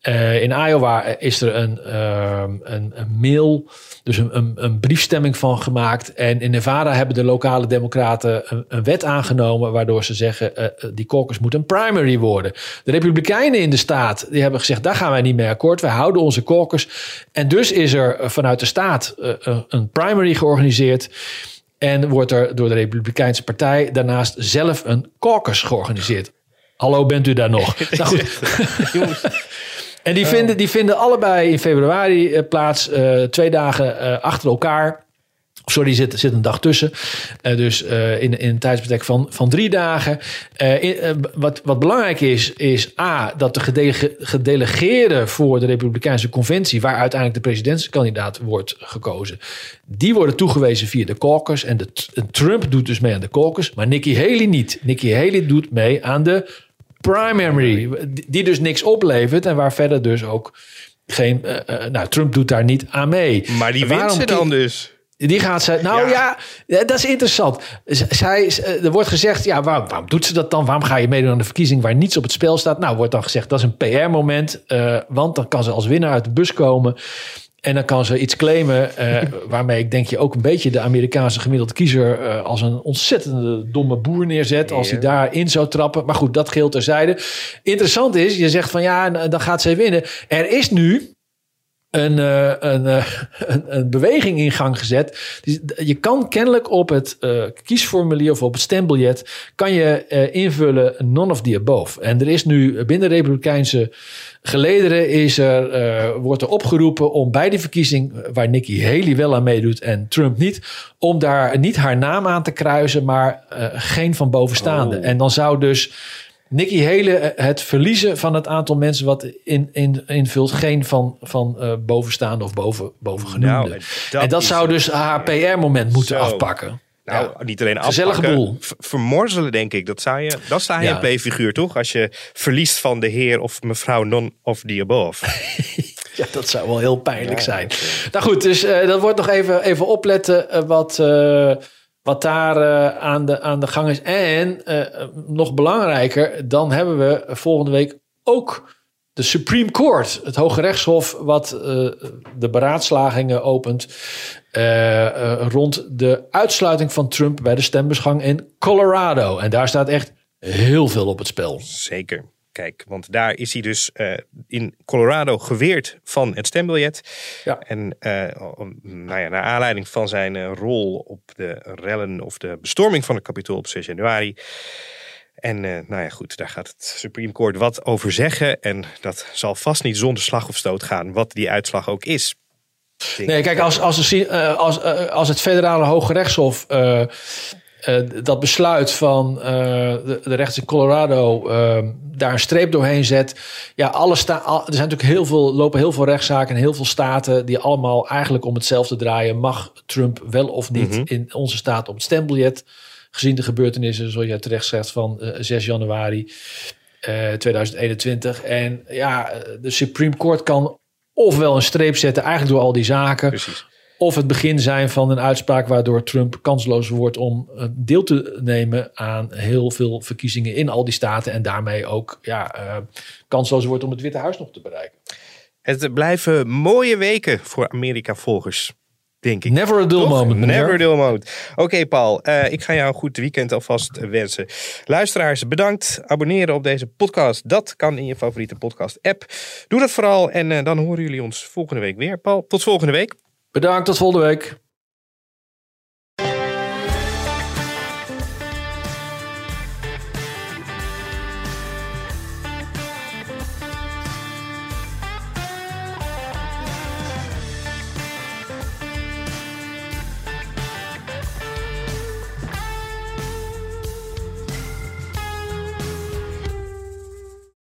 Eh, in Iowa is er een, ehm, een, een mail, dus een, een, een briefstemming van gemaakt. En in Nevada hebben de lokale democraten een, een wet aangenomen... waardoor ze zeggen, eh, die caucus moet een primary worden. De republikeinen in de staat die hebben gezegd... daar gaan wij niet mee akkoord, wij houden onze caucus. En dus is er vanuit de staat een primary georganiseerd... En wordt er door de Republikeinse Partij daarnaast zelf een caucus georganiseerd. Hallo, bent u daar nog? nou goed. En die vinden, die vinden allebei in februari eh, plaats, eh, twee dagen eh, achter elkaar. Sorry, zit, zit een dag tussen. Dus in, in een tijdsbestek van, van drie dagen. In- wat, wat belangrijk is, is A, dat de gedele- gedelegeerden voor de Republikeinse Conventie, waar uiteindelijk de presidentskandidaat wordt gekozen, die worden toegewezen via de caucus. En, de, Trump doet dus mee aan de caucus, maar Nikki Haley niet. Nikki Haley doet mee aan de primary, die- die dus niks oplevert en waar verder dus ook geen. eh, eh, nou, Trump doet daar niet aan mee. Maar die wint ze dan dus. die gaat ze. Nou ja, ja, dat is interessant. Zij, eh, er wordt gezegd, ja, waarom, waarom doet ze dat dan? Waarom ga je meedoen aan de verkiezing waar niets op het spel staat? Nou, wordt dan gezegd, dat is een PR-moment. eh, want dan kan ze als winnaar uit de bus komen. En dan kan ze iets claimen eh, waarmee ik denk je ook een beetje de Amerikaanse gemiddelde kiezer eh, als een ontzettende domme boer neerzet. Als hij daarin zou trappen. Maar goed, dat geldt terzijde. Interessant is, je zegt van ja, dan gaat zij winnen. Er is nu een, eh, een, eh, een, een beweging in gang gezet. Je kan kennelijk op het eh, kiesformulier of op het stembiljet... kan je invullen none of the above. En er is nu binnen de Republikeinse gelederen... Is er, wordt er opgeroepen om bij die verkiezing... waar Nikki Haley wel aan meedoet en Trump niet... om daar niet haar naam aan te kruisen... maar geen van bovenstaande. En dan zou dus... Nikki Hele eh, het verliezen van het aantal mensen wat in, in, invult, geen van, van eh, bovenstaande of boven, bovengenoemde. Nou, en dat en dat zou dus haar PR-moment moeten Zo. afpakken. Nou, niet alleen Gezellige afpakken, boel. Vermorzelen, denk ik. Dat zou je, dan sta je Ja. een playfiguur, toch? Als je verliest van de heer of mevrouw non of the above. Ja, dat zou wel heel pijnlijk zijn. Nou goed, dus eh, dat wordt nog even, even opletten eh, wat, eh, wat daar uh, aan, de, aan de gang is. En uh, nog belangrijker, dan hebben we volgende week ook de Supreme Court, het Hoge Rechtshof, wat uh, de beraadslagingen opent rond de uitsluiting van Trump bij de stembusgang in Colorado. En daar staat echt heel veel op het spel. Zeker. Kijk, want daar is hij dus uh, in Colorado geweerd van het stembiljet. Ja. En uh, nou ja, naar aanleiding van zijn uh, rol op de rellen of de bestorming van het kapitool op 6 januari. En nou ja, goed, daar gaat het Supreme Court wat over zeggen. En dat zal vast niet zonder slag of stoot gaan, wat die uitslag ook is. Nee, kijk, als, als, als, als het federale Hoge Rechtshof uh, dat besluit van uh, de, de rechts in Colorado uh, daar een streep doorheen zet. Ja, alle sta al, er zijn natuurlijk heel veel, lopen heel veel rechtszaken in heel veel staten die allemaal eigenlijk om hetzelfde draaien. Mag Trump wel of niet mm -hmm. in onze staat op het stembiljet? Gezien de gebeurtenissen, zoals jij terecht zegt, van 6 januari 2021. En ja, de Supreme Court kan ofwel een streep zetten, eigenlijk door al die zaken. Precies. Of het begin zijn van een uitspraak waardoor Trump kansloos wordt om deel te nemen aan heel veel verkiezingen in al die staten. En daarmee ook ja, uh, kansloos wordt om het Witte Huis nog te bereiken. Het blijven mooie weken voor Amerika-volgers. Denk ik. Never a dull Toch? moment. Never a dull moment. Oké, okay, Paul. Uh, ik ga jou een goed weekend alvast wensen. Luisteraars, bedankt. Abonneren op deze podcast. Dat kan in je favoriete podcast-app. Doe dat vooral. En uh, dan horen jullie ons volgende week weer. Paul, tot volgende week. Bedankt, tot volgende week.